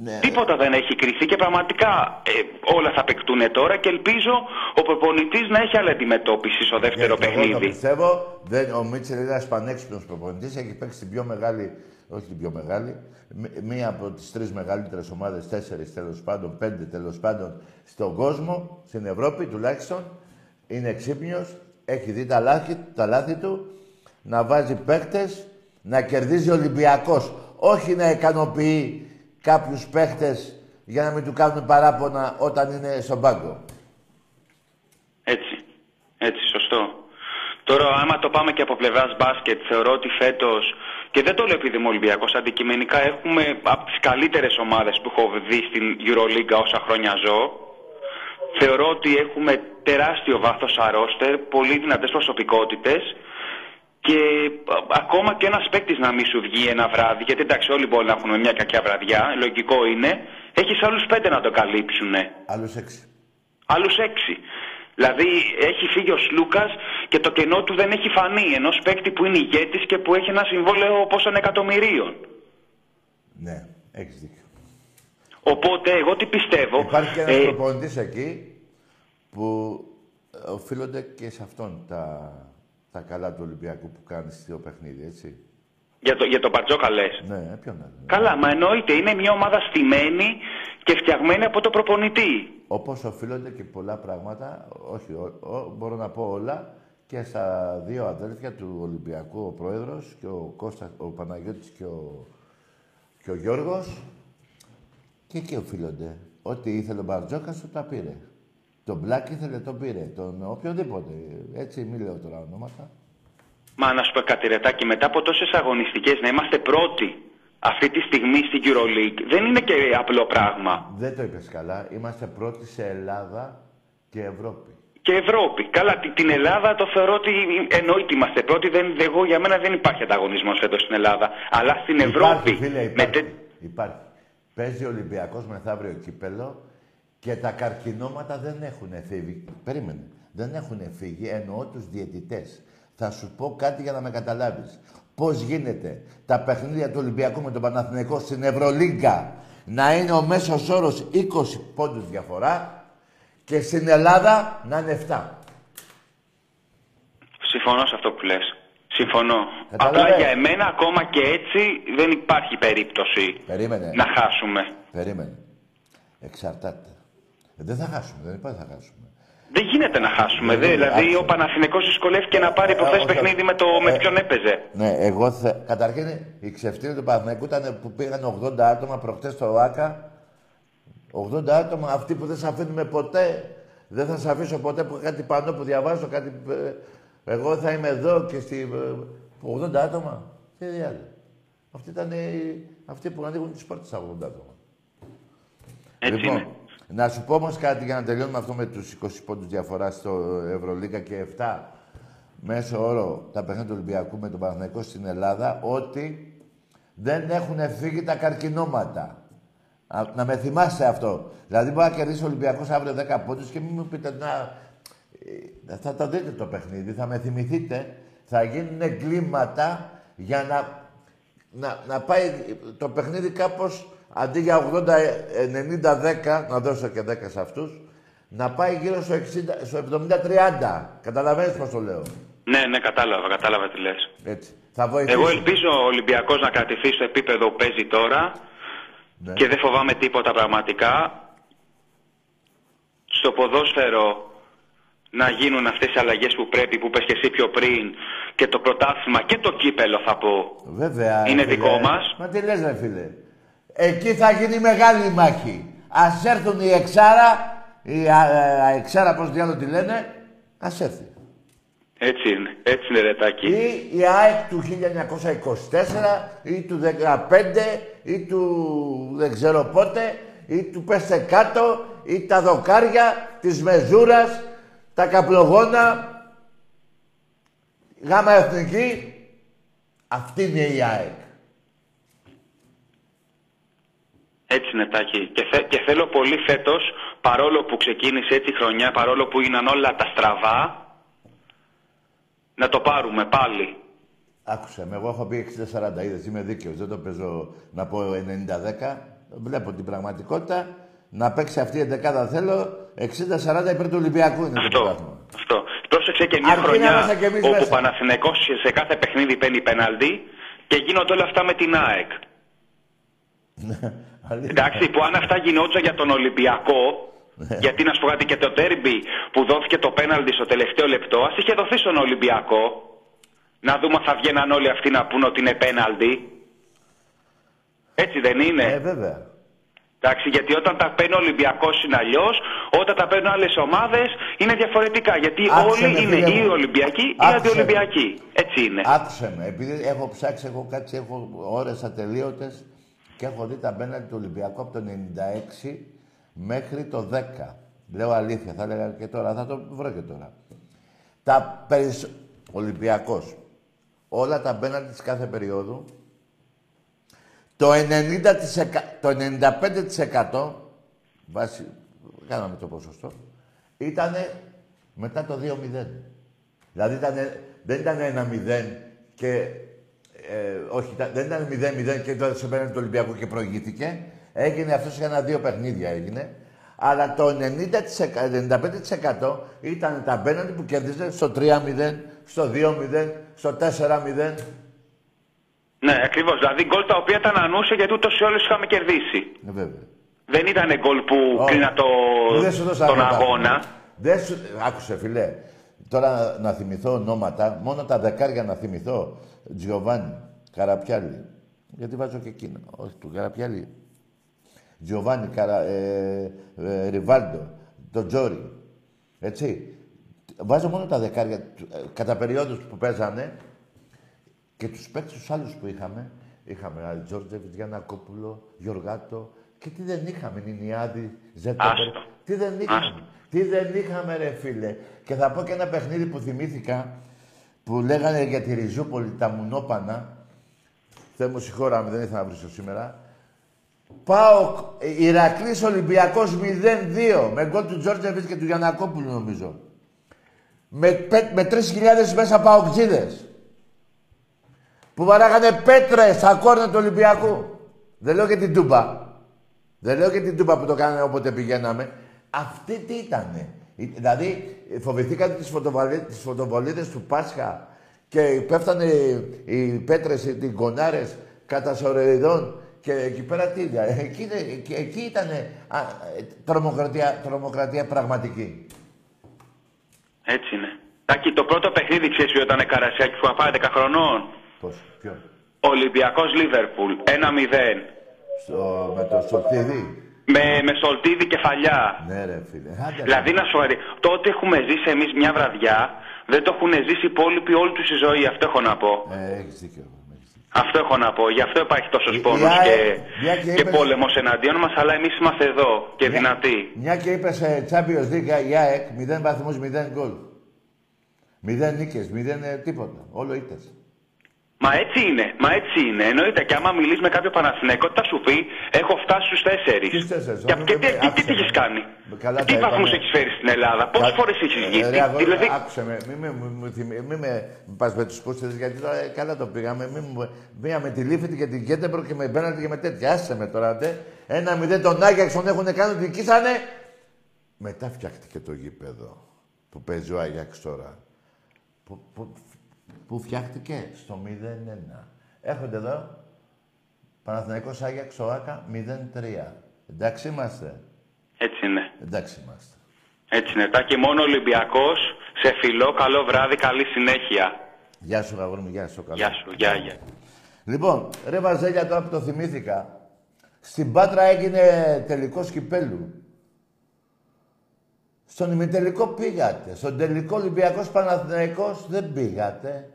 Ναι, Τίποτα δεν έχει κρυθεί και πραγματικά ε, όλα θα παικτούν τώρα και ελπίζω ο προπονητής να έχει άλλη αντιμετώπιση στο δεύτερο και εγώ το παιχνίδι. πιστεύω. Δεν, ο Μίτσελ είναι ένας πανέξυπνος προπονητής. Έχει παίξει την πιο μεγάλη, όχι την πιο μεγάλη, μ- μία από τις τρεις μεγαλύτερες ομάδες, τέσσερις τέλος πάντων, πέντε τέλος πάντων στον κόσμο, στην Ευρώπη τουλάχιστον. Είναι ξύπνιος, έχει δει τα λάθη, τα λάθη του, να βάζει παίχτε, να κερδίζει ο Ολυμπιακός. Όχι να ικανοποιεί κάποιους παίχτες για να μην του κάνουν παράπονα όταν είναι στον πάγκο. Έτσι. Έτσι, σωστό. Τώρα, άμα το πάμε και από πλευράς μπάσκετ, θεωρώ ότι φέτος. Και δεν το λέω επειδή είμαι Ολυμπιακός. Αντικειμενικά έχουμε από τις καλύτερες ομάδες που έχω δει στην Euroleague όσα χρόνια ζω. Θεωρώ ότι έχουμε τεράστιο βάθος αρώστερ, πολύ δυνατές προσωπικότητες. Και α, ακόμα και ένας παίκτης να μην σου βγει ένα βράδυ, γιατί εντάξει, όλοι μπορεί να έχουν μια κακιά βραδιά, λογικό είναι, έχεις άλλους πέντε να το καλύψουν. Άλλους έξι. Άλλους έξι. Δηλαδή έχει φύγει ο Σλούκας και το κενό του δεν έχει φανεί. Ενός παίκτη που είναι ηγέτης και που έχει ένα συμβόλαιο πόσων εκατομμυρίων. Ναι, έχεις δίκιο. Οπότε εγώ τι πιστεύω. Υπάρχει και ένας ε, προπονητής εκεί που ε, οφείλονται και σε αυτόν τα, τα καλά του Ολυμπιακού που κάνεις στο παιχνίδι, έτσι. για, το, για το Μπαρτζόκα λες. Ναι, ποιον άλλο. Καλά, μα εννοείται είναι μια ομάδα στημένη και φτιαγμένη από το προπονητή. Όπως οφείλονται και πολλά πράγματα, όχι, ο- ο- μπορώ να πω όλα, και στα δύο αδέλφια του Ολυμπιακού, ο Πρόεδρος και ο, Κώστας, ο Παναγιώτης και ο, και ο Γιώργος. Και εκεί οφείλονται. Ό,τι ήθελε ο Μπαρτζόκας του τα πήρε. Τον Μπλάκ ήθελε, τον πήρε. Τον οποιοδήποτε. Έτσι, μη λέω τώρα ονόματα. Μα να σου πω κάτι ρετάκι, μετά από τόσες αγωνιστικές να είμαστε πρώτοι αυτή τη στιγμή στην EuroLeague δεν είναι και απλό πράγμα. Δεν το είπες καλά. Είμαστε πρώτοι σε Ελλάδα και Ευρώπη. Και Ευρώπη. Καλά, τη- την Ελλάδα το θεωρώ ότι εννοείται είμαστε πρώτοι. Δεν, εγώ, για μένα δεν υπάρχει ανταγωνισμός φέτος στην Ελλάδα. Αλλά στην Ευρώπη. Υπάρχει, φίλε, με υπάρχει. τε- υπάρχει. Παίζει ο Ολυμπιακός μεθαύριο κύπελο και τα καρκινώματα δεν έχουν φύγει. Περίμενε. Δεν έχουν φύγει, εννοώ τους διαιτητές. Θα σου πω κάτι για να με καταλάβεις. Πώς γίνεται τα παιχνίδια του Ολυμπιακού με τον Παναθηναϊκό στην Ευρωλίγκα να είναι ο μέσος όρος 20 πόντους διαφορά και στην Ελλάδα να είναι 7. Συμφωνώ σε αυτό που λες. Συμφωνώ. Κατάλαβες. Απλά για εμένα ακόμα και έτσι δεν υπάρχει περίπτωση Περίμενε. να χάσουμε. Περίμενε. Εξαρτάται. Ε, δεν θα χάσουμε, δεν υπάρχει θα χάσουμε. Δεν γίνεται να χάσουμε. Δεν Δε, γίνεται, δηλαδή άκουσα. ο Παναθηναϊκός δυσκολεύτηκε να πάρει προχθές όχι, παιχνίδι όχι. με, το, με Ε, ποιον έπαιζε. Ναι, εγώ θε... Καταρχήν η ξεφτύλη του Παναθηναϊκού ήταν που πήγαν 80 άτομα προχτές στο ΆΚΑ. 80 άτομα, αυτοί που δεν σε αφήνουμε ποτέ. Δεν θα σε αφήσω ποτέ που κάτι πάνω που διαβάζω, κάτι... ε, Εγώ θα είμαι εδώ και στη... ε, 80 άτομα. Τι διάλογο. Αυτοί ήταν οι... αυτοί που ανοίγουν τις πόρτες στα 80 άτομα. Έτσι είναι. Να σου πω όμως κάτι για να τελειώνουμε αυτό με τους 20 πόντους διαφοράς στο Ευρωλίγκα και 7 μέσω όρο τα παιχνίδια του Ολυμπιακού με τον Παναθηναϊκό στην Ελλάδα ότι δεν έχουν φύγει τα καρκινώματα. Α, Να με θυμάστε αυτό. Δηλαδή μπορεί να κερδίσει ο Ολυμπιακός αύριο 10 πόντους και μην μου πείτε να... ε, Θα το δείτε το παιχνίδι, θα με θυμηθείτε. Θα γίνουν εγκλήματα για να, να, να πάει το παιχνίδι κάπως αντί για 80, 90, 10, να δώσω και 10 σε αυτούς, να πάει γύρω στο, 60, στο 70-30. Καταλαβαίνεις πώς το λέω. Ναι, ναι, κατάλαβα, κατάλαβα τι λες. Έτσι. Θα βοηθήσει. Εγώ ελπίζω ο Ολυμπιακός να κρατηθεί στο επίπεδο που παίζει τώρα Ναι. και δεν φοβάμαι τίποτα πραγματικά. Στο ποδόσφαιρο να γίνουν αυτές οι αλλαγές που πρέπει, που πες και εσύ πιο πριν και το πρωτάθλημα και το κύπελο θα πω. Βέβαια. Είναι φίλε. δικό μας. Μα τι λες ρε φίλε. Εκεί θα γίνει μεγάλη μάχη. Ας έρθουν οι εξάρα, η α, α, εξάρα πώς διάλογο τη λένε, ας έρθει. Έτσι είναι, έτσι είναι ρετάκι. Ή η ΑΕΚ του 1924 ή του 15 ή του δεν ξέρω πότε ή του πέστε κάτω ή τα δοκάρια της Μεζούρας, τα καπλογόνα, γάμα εθνική. Αυτή είναι η ΑΕΚ. Έτσι είναι τάκι. Και, θε- και θέλω πολύ φέτος, παρόλο που ξεκίνησε έτσι η χρονιά, παρόλο που έγιναν όλα τα στραβά, να το πάρουμε πάλι. Άκουσε με, εγώ έχω πει 60-40, είδες, είμαι δίκαιος, δεν το παίζω να πω 90-10. Βλέπω την πραγματικότητα, να παίξει αυτή η εντεκάδα θέλω, 60-40 υπέρ του Ολυμπιακού είναι το Αυτό. πρωτάθλημα. Αυτό. Πρόσεξε και μια Αρκεί να χρονιά είμαστε κι εμείς όπου ο μέσα. Παναθηναϊκός σε κάθε παιχνίδι παίρνει πέναλτι και γίνονται όλα αυτά με την ΑΕΚ. Αλήθεια. Εντάξει, που αν αυτά γινόντουσαν για τον Ολυμπιακό, Ναι. γιατί να σου πω κάτι και το τέρμπι που δόθηκε το πέναλτι στο τελευταίο λεπτό, ας είχε δοθεί στον Ολυμπιακό. Να δούμε αν θα βγαίναν όλοι αυτοί να πούν ότι είναι πέναλτι. Έτσι δεν είναι; Ε, βέβαια. Εντάξει, γιατί όταν τα παίρνει ο Ολυμπιακός είναι αλλιώς, όταν τα παίρνουν άλλες ομάδες είναι διαφορετικά. Γιατί Άκουσε όλοι με, είναι φίλε ή μου. Ολυμπιακοί ή Άκουσε με. αντιολυμπιακοί. Έτσι είναι. Άκουσε με, επειδή έχω ψάξει, έχω κάτσει, έχω ώρες ατελείωτες και έχω δει τα μπέναλτι του Ολυμπιακού από το 96 μέχρι το 10. Λέω αλήθεια, θα έλεγα και τώρα, θα το βρω και τώρα. Τα περισσ... Ολυμπιακός, όλα τα μπέναλτι της κάθε περίοδου, το 90%, το 95% βάσει, κάναμε το ποσοστό, ήταν μετά το 2-0. Δηλαδή ήτανε- δεν ήταν 1-0 και. Ε, όχι, ήταν- δεν ήταν 0-0 και τότε σε πέναντι του Ολυμπιακού και προηγήθηκε. Έγινε αυτός σε ένα-δύο παιχνίδια έγινε. Αλλά το 90%, 95% ήταν τα πέναντι που κερδίζανε στο 3-0, στο 2-0, στο 4-0. Ναι, ακριβώς. Δηλαδή γκολ τα οποία τα ανανούσε γιατί ούτως ή άλλως είχαμε κερδίσει. Ε, βέβαια. Δεν ήταν γκολ που Όχι. κρίνα το, Δεν σου δώσα τον πρωτάθλημα. αγώνα. Δεν σου... Άκουσε, φιλέ. Τώρα να θυμηθώ ονόματα, μόνο τα δεκάρια να θυμηθώ. Τζιοβάνι, Καραπιάλη. Γιατί βάζω και εκείνο. Όχι, του Καραπιάλη. Τζιοβάνι, Καρα... ε, ε, Ριβάλντο, τον Τζόρι. Έτσι. Βάζω μόνο τα δεκάρια. του- ε, Κατά περιόδους που παίζανε, Και τους παίκτες τους άλλους που είχαμε, είχαμε Τζόρτζεβιτ, Γιάννα Κόπουλο, Γιωργάτο, και τι δεν είχαμε, Νινιάδη, Ζέτοπερ. Τι δεν είχαμε. Τι δεν είχαμε, ρε φίλε. Και θα πω και ένα παιχνίδι που θυμήθηκα, που λέγανε για τη Ριζούπολη, τα μουνόπανα. Θεέ μου συγχώραμε, δεν ήθελα να βρίσκω σήμερα. Πάω Ηρακλής Ολυμπιακός 0-2 με γκολ του Τζόρτζεβιτ και του Γιανακόπουλου νομίζω. Με, με 3.000 μέσα παοκτζίδες. Που βαράγανε πέτρες στα κόρνα του Ολυμπιακού. Δεν λέω και την Τούμπα. Δεν λέω και την Τούμπα που το κάνανε όποτε πηγαίναμε. Αυτή τι ήτανε; Δηλαδή, φοβηθήκατε τις, τις φωτοβολίδες του Πάσχα και πέφτανε οι πέτρες, οι κονάρες κατά σωρεϊδών και εκεί πέρα τι ήταν. Εκεί, εκεί, εκεί ήταν τρομοκρατία, τρομοκρατία πραγματική. Έτσι είναι. Τάκη, το πρώτο παιχνίδι ξέρεις ποιο ήταν Καρασιάκη που πάει 10 χρονών. Πώς, ποιο. Ολυμπιακός Λίβερπουλ, 1-0. Στο, με το Σολτίδι. Με, με Σολτίδι κεφαλιά. Ναι ρε φίλε. δηλαδή να σου αρέσει. Το ότι έχουμε ζήσει εμείς μια βραδιά, δεν το έχουν ζήσει οι υπόλοιποι όλη τους η ζωή. Αυτό έχω να πω. Ε, έχεις δίκιο. Αυτό έχω να πω. Γι' αυτό υπάρχει τόσο πόνο και, και, και πόλεμος εναντίον μας, αλλά εμείς είμαστε εδώ και μια, δυνατοί. Μια και είπες σε Champions League η ΑΕΚ 0 βαθμούς, 0 γκολ. 0 νίκες, 0 τίποτα. Όλο είτε. Μα έτσι είναι, μα έτσι είναι. Εννοείται και άμα μιλήσει με κάποιο Παναθηναϊκό, θα σου πει: Έχω φτάσει στους τέσσερις. Και, και, τι, τι, έχεις κάνει, καλά, τι βαθμούς έχεις φέρει στην Ελλάδα, πόσες φορές έχεις βγει; Ε, δηλαδή... Άκουσε με, μην με πας με τους πούστες, γιατί τώρα ε, καλά το πήγαμε. Μία με τη Λίφη και την Κέντεμπρο και με μπαίνατε και με τέτοια. Άσε με τώρα, ντε. Ένα μηδέν τον Άγιαξ τον έχουν κάνει, ότι νικήσανε. Μετά φτιάχτηκε το γήπεδο που παίζει ο Άγιαξ τώρα. Που, που, που φτιάχτηκε; Στο 0-1. Έρχονται εδώ, Παναθηναϊκός Άγιαξ, ΟΑΚΑ 0-3. Εντάξει είμαστε; Έτσι είναι. Εντάξει είμαστε. Έτσι είναι. Τα και μόνο Ολυμπιακός, σε φιλό, καλό βράδυ, καλή συνέχεια. Γεια σου, αγόρι μου, γεια σου. Καλό. Γεια σου, γεια, γεια. Λοιπόν, ρε Βαζέλια, τώρα που το θυμήθηκα, στην Πάτρα έγινε τελικό κυπέλου. Στον ημιτελικό πήγατε. Στον τελικό Ολυμπιακός Παναθηναϊκός δεν πήγατε.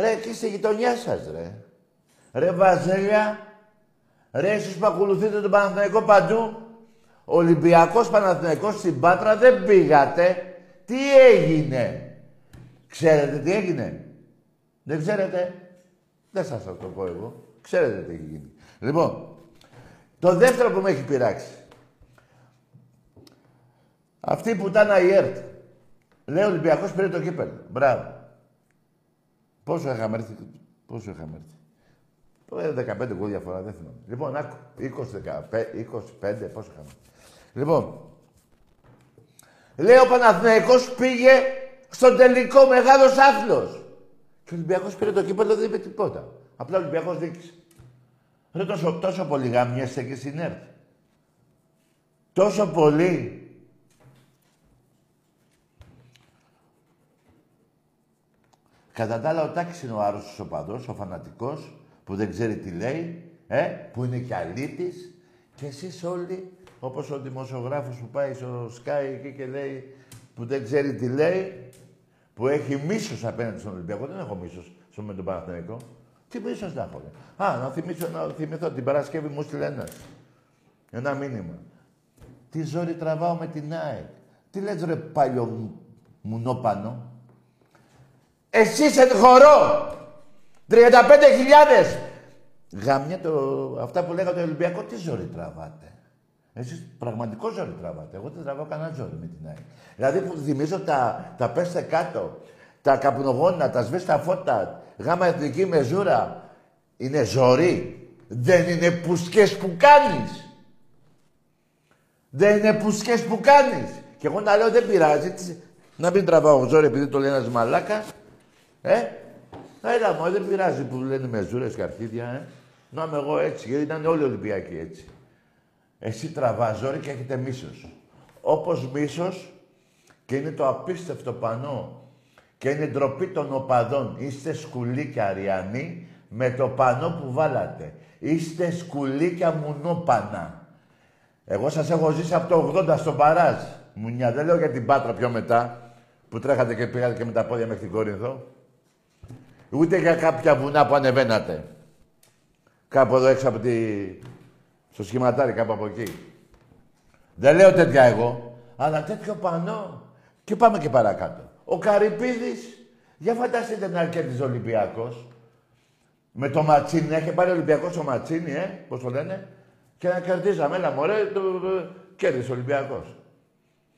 Ρε, εκεί στη γειτονιά σας, ρε. Ρε, Βαζέλια. Ρε, εσείς που ακολουθείτε τον Παναθηναϊκό παντού. Ολυμπιακός Παναθηναϊκός στην Πάτρα δεν πήγατε. Τι έγινε; Ξέρετε τι έγινε; Δεν ξέρετε; Δεν σας θα το πω εγώ. Ξέρετε τι έχει γίνει. Λοιπόν, το δεύτερο που με έχει πειράξει. Αυτή που ήταν η ΕΡΤ. Λέει ο Ολυμπιακός πήρε το κύπελο. Μπράβο. Πόσο είχαμε έρθει, πόσο είχαμε έρθει; 15 γκολ διαφορά, δεν θυμάμαι. Λοιπόν, 20, 25, πόσο είχαμε. Λοιπόν, λέει ο Παναθηναϊκός πήγε στον τελικό μεγάλος άθλος. Και ο Ολυμπιακός πήρε το κύπελο, δεν είπε τίποτα. Απλά ο Ολυμπιακός δείξει. Δεν τόσο, τόσο πολύ γαμιέσαι και στην ΕΡΤ. Τόσο πολύ Κατά τα άλλα, ο Τάκης είναι ο άρρωστος οπαδός, ο φανατικός, που δεν ξέρει τι λέει, ε, που είναι και αλήτης. Και εσείς όλοι, όπως ο δημοσιογράφος που πάει στο Sky εκεί και λέει, που δεν ξέρει τι λέει, που έχει μίσος απέναντι στον Ολυμπιακό. Δεν έχω μίσος στο με τον Παναθηναϊκό. Τι μίσος να έχω. Α, να θυμίσω, να θυμηθώ την Παρασκευή μου στείλε ένας. Ένα μήνυμα. Τι ζόρι τραβάω με την ΑΕΚ. Τι λες ρε παλιό μουνόπανο; Εσύ σε χορό. 35.000. Γάμια το... Αυτά που λέγατε Ολυμπιακό, τι ζόρι τραβάτε; Εσείς πραγματικό ζόρι τραβάτε. Εγώ δεν τραβάω κανένα ζόρι με την άλλη. Δηλαδή που θυμίζω τα, τα πέστε κάτω, τα καπνογόνα, τα σβέστα φώτα, γάμα εθνική μεζούρα. Είναι ζόρι. Δεν είναι πουσκές που κάνεις. Δεν είναι πουσκές που κάνεις. Και εγώ να λέω δεν πειράζει. Να μην τραβάω ζόρι επειδή το λέει ένας μαλάκας. Ε, έλα μου, δεν πειράζει που λένε με ζούρες και αρχίδια, ε. Να είμαι εγώ έτσι, γιατί ήταν όλοι οι Ολυμπιακοί έτσι. Εσύ τραβάζόρι και έχετε μίσος. Όπως μίσος και είναι το απίστευτο πανό και είναι ντροπή των οπαδών. Είστε σκουλίκια αριανοί με το πανό που βάλατε. Είστε σκουλίκια μουνόπανα. Εγώ σας έχω ζήσει από το 80 στο Παράζ. Μουνιά, δεν λέω για την Πάτρα πιο μετά, που τρέχατε και πήγατε και με τα πόδια μέχρι την Κόρινθο. Ούτε για κάποια βουνά που ανεβαίνατε. Κάπου εδώ έξω από τη... στο σχηματάρι, κάπου από εκεί. Δεν λέω τέτοια εγώ, αλλά τέτοιο πανό. Και πάμε και παρακάτω. Ο Καρυπίδης, για φανταστείτε να κέρδιζε ο Ολυμπιακός. Με το Ματσίνι, έχει πάρει ο Ολυμπιακός ο Ματσίνι, ε, πώς το λένε. Και να κερδίζαμε, έλα μωρέ, το, το, κέρδισε ο Ολυμπιακός.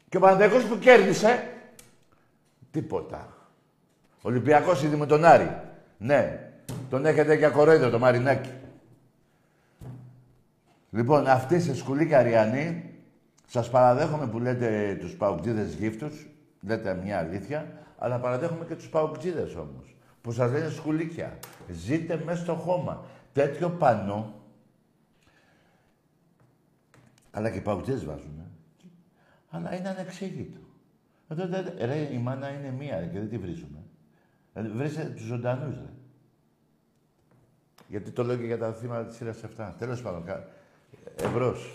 Και ο Παναθηναϊκός που κέρδισε, τίποτα. Ο Ολυμπιακός ήδη με τον Άρη. Ναι, τον έχετε για κορόιδο το Μαρινάκι. Λοιπόν, αυτή σε σκουλή Καριανή, σας παραδέχομαι που λέτε τους παουκτζίδες γύφτους, λέτε μια αλήθεια, αλλά παραδέχομαι και τους παουκτζίδες όμως, που σας λένε σκουλίκια. Ζείτε μέσα στο χώμα. Τέτοιο πανό, αλλά και οι παουκτζίδες βάζουν. Ε. Αλλά είναι ανεξήγητο. Εδώ, ρε, η μάνα είναι μία ρε, και δεν τη βρίζουμε. Δηλαδή, βρίσκεται τους ζωντανούς, ρε. Γιατί το λέω και για τα θύματα της σειράς 7. Τέλος πάντων, εμπρός.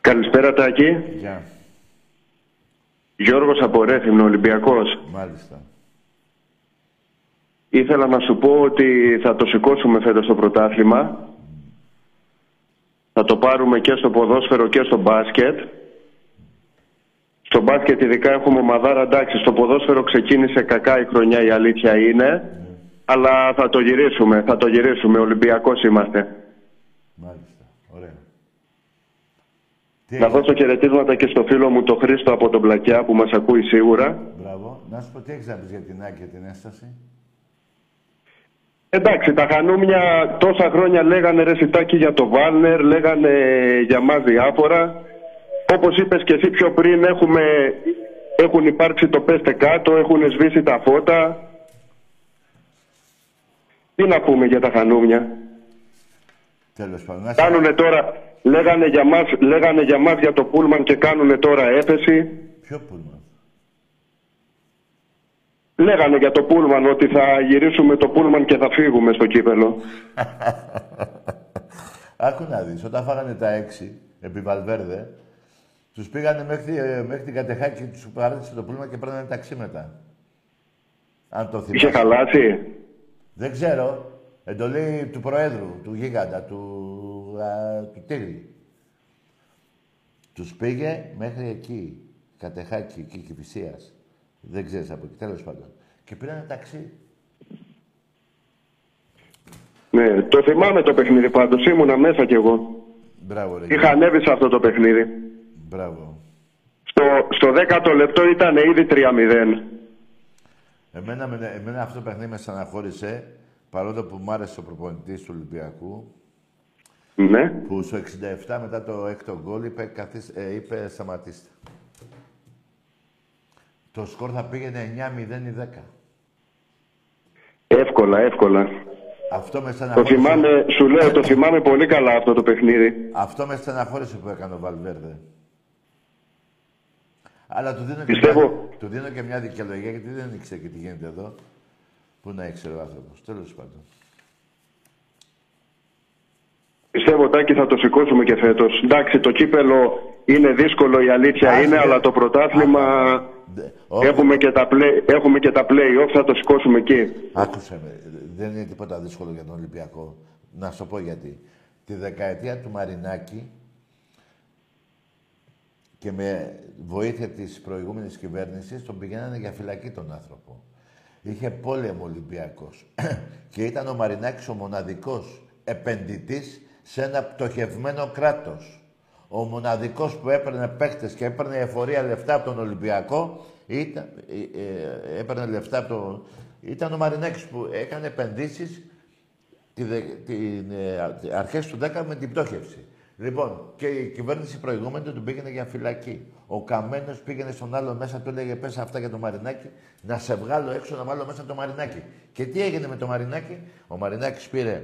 Καλησπέρα Τάκη. Γεια. Γιώργος από Ρέθυμνο, Ολυμπιακός. Μάλιστα. Ήθελα να σου πω ότι θα το σηκώσουμε φέτος το πρωτάθλημα. Θα το πάρουμε και στο ποδόσφαιρο και στο μπάσκετ. Στο μπάσκετ ειδικά έχουμε ομαδάρα εντάξει. Στο ποδόσφαιρο ξεκίνησε κακά η χρονιά η αλήθεια είναι. Αλλά θα το γυρίσουμε, θα το γυρίσουμε. Ολυμπιακός είμαστε. Μάλιστα. Ωραία. Να δώσω χαιρετίσματα και στο φίλο μου τον Χρήστο από τον Πλακιά που μας ακούει σίγουρα. Μπράβο. Να σου πω τι έχεις να πεις για την Άκη και την Έσταση; Εντάξει, τα χανούμια τόσα χρόνια λέγανε ρε σιτάκι για το Βάλνερ, λέγανε για μας διάφορα. Όπως είπες και εσύ πιο πριν έχουμε, έχουν υπάρξει το πέστε κάτω, έχουν σβήσει τα φώτα. Τι να πούμε για τα χανούμια; Τέλος πάντων. να σε- Κάνουνε τώρα, λέγανε για μας, λέγανε για μας για το Πούλμαν και κάνουνε τώρα έφεση. Ποιο πούλμα. Λέγανε για το Πούλμαν ότι θα γυρίσουμε το Πούλμαν και θα φύγουμε στο κύπελο. <laughs> Άκου να δεις, όταν φάγανε τα έξι, επί Βαλβέρδε, τους πήγανε μέχρι, ε, μέχρι την Κατεχάκη και τους παράτησε το πούλμα και παίρνανε ταξί μετά. Αν το θυμάσαι. Είχε χαλάσει; Δεν ξέρω. Εντολή του Προέδρου, του Γίγαντα, του, α, του Τίγρη. Τους πήγε μέχρι εκεί, Κατεχάκη, εκεί, Κηφισίας. Δεν ξέρεις από εκεί, τέλος πάντων. Και πήρανε ταξί. Ναι, το θυμάμαι το παιχνίδι πάντως, ήμουνα μέσα κι εγώ. Μπράβο, ρε. Είχα Γιώργο. ανέβει σε αυτό το παιχνίδι. Μπράβο. Στο, στο 10ο λεπτό ήταν ήδη 3-0. Εμένα, με- εμένα αυτό το παιχνίδι με στεναχώρησε, παρόλο που μου άρεσε ο προπονητής του Ολυμπιακού, Ναι. που στο 67 μετά το έκτο γκολ είπε, καθίς, ε, είπε σταματήστε. Το σκορ θα πήγαινε 9-0 ή 10. Εύκολα, εύκολα. Αυτό με Το στεναχώρησε. θυμάμαι, σου λέω, το θυμάμαι πολύ καλά αυτό το παιχνίδι. Αυτό με στεναχώρησε που έκανε ο Βαλβέρδε. Αλλά του δίνω, και Πιστεύω- μια, του δίνω και μια δικαιολογία γιατί δεν ήξερε και τι γίνεται εδώ. Πού να ήξερε ο άνθρωπος. Τέλος πάντων. Πιστεύω, Τάκη, θα το σηκώσουμε και φέτος. Εντάξει, το κύπελο είναι δύσκολο, η αλήθεια Άσχε. είναι, αλλά το πρωτάθλημα Δε- όχι. έχουμε και, τα play, έχουμε και τα play-off, θα το σηκώσουμε εκεί. Άκουσε με. Δεν είναι τίποτα δύσκολο για τον Ολυμπιακό. Να σου πω γιατί. Τη δεκαετία του Μαρινάκη και με βοήθεια της προηγούμενης κυβέρνησης τον πηγαίνανε για φυλακή τον άνθρωπο. Είχε πόλεμο Ολυμπιακός. <clears throat> και ήταν ο Μαρινάκης ο μοναδικός επενδυτής σε ένα πτωχευμένο κράτος. Ο μοναδικός που έπαιρνε παίχτες και έπαιρνε εφορία λεφτά από τον Ολυμπιακό ήταν, ε, ε, έπαιρνε λεφτά από τον... Ήταν ο Μαρινάκης που έκανε επενδύσεις τη, δε- την, ε, αρχές του 10 με την πτώχευση. Λοιπόν, και η κυβέρνηση προηγούμενη του πήγαινε για φυλακή. Ο Καμένος πήγαινε στον άλλο μέσα, του έλεγε πες αυτά για το Μαρινάκι, να σε βγάλω έξω να βάλω μέσα το Μαρινάκι. Και τι έγινε με το Μαρινάκι, ο Μαρινάκης πήρε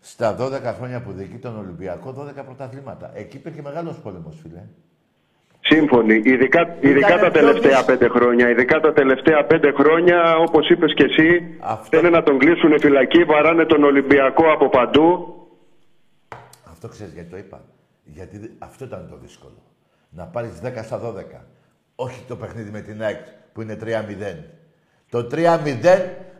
στα 12 χρόνια που διοικεί τον Ολυμπιακό 12 πρωταθλήματα. Εκεί υπήρχε μεγάλος πόλεμος, φίλε. Σύμφωνοι. Ειδικά, ειδικά Ήτανε τα πιο τελευταία δύσ- πέντε χρόνια. Ειδικά τα τελευταία πέντε χρόνια, όπως είπες και εσύ, Αυτό- θέλουν να τον κλείσουν φυλακή, βαράνε τον Ολυμπιακό από παντού. Αυτό ξέρεις γιατί το είπα. Γιατί δι- αυτό ήταν το δύσκολο. Να πάρεις 10 στα 12. Όχι το παιχνίδι με την ΑΕΚ που είναι 3-0. Το 3-0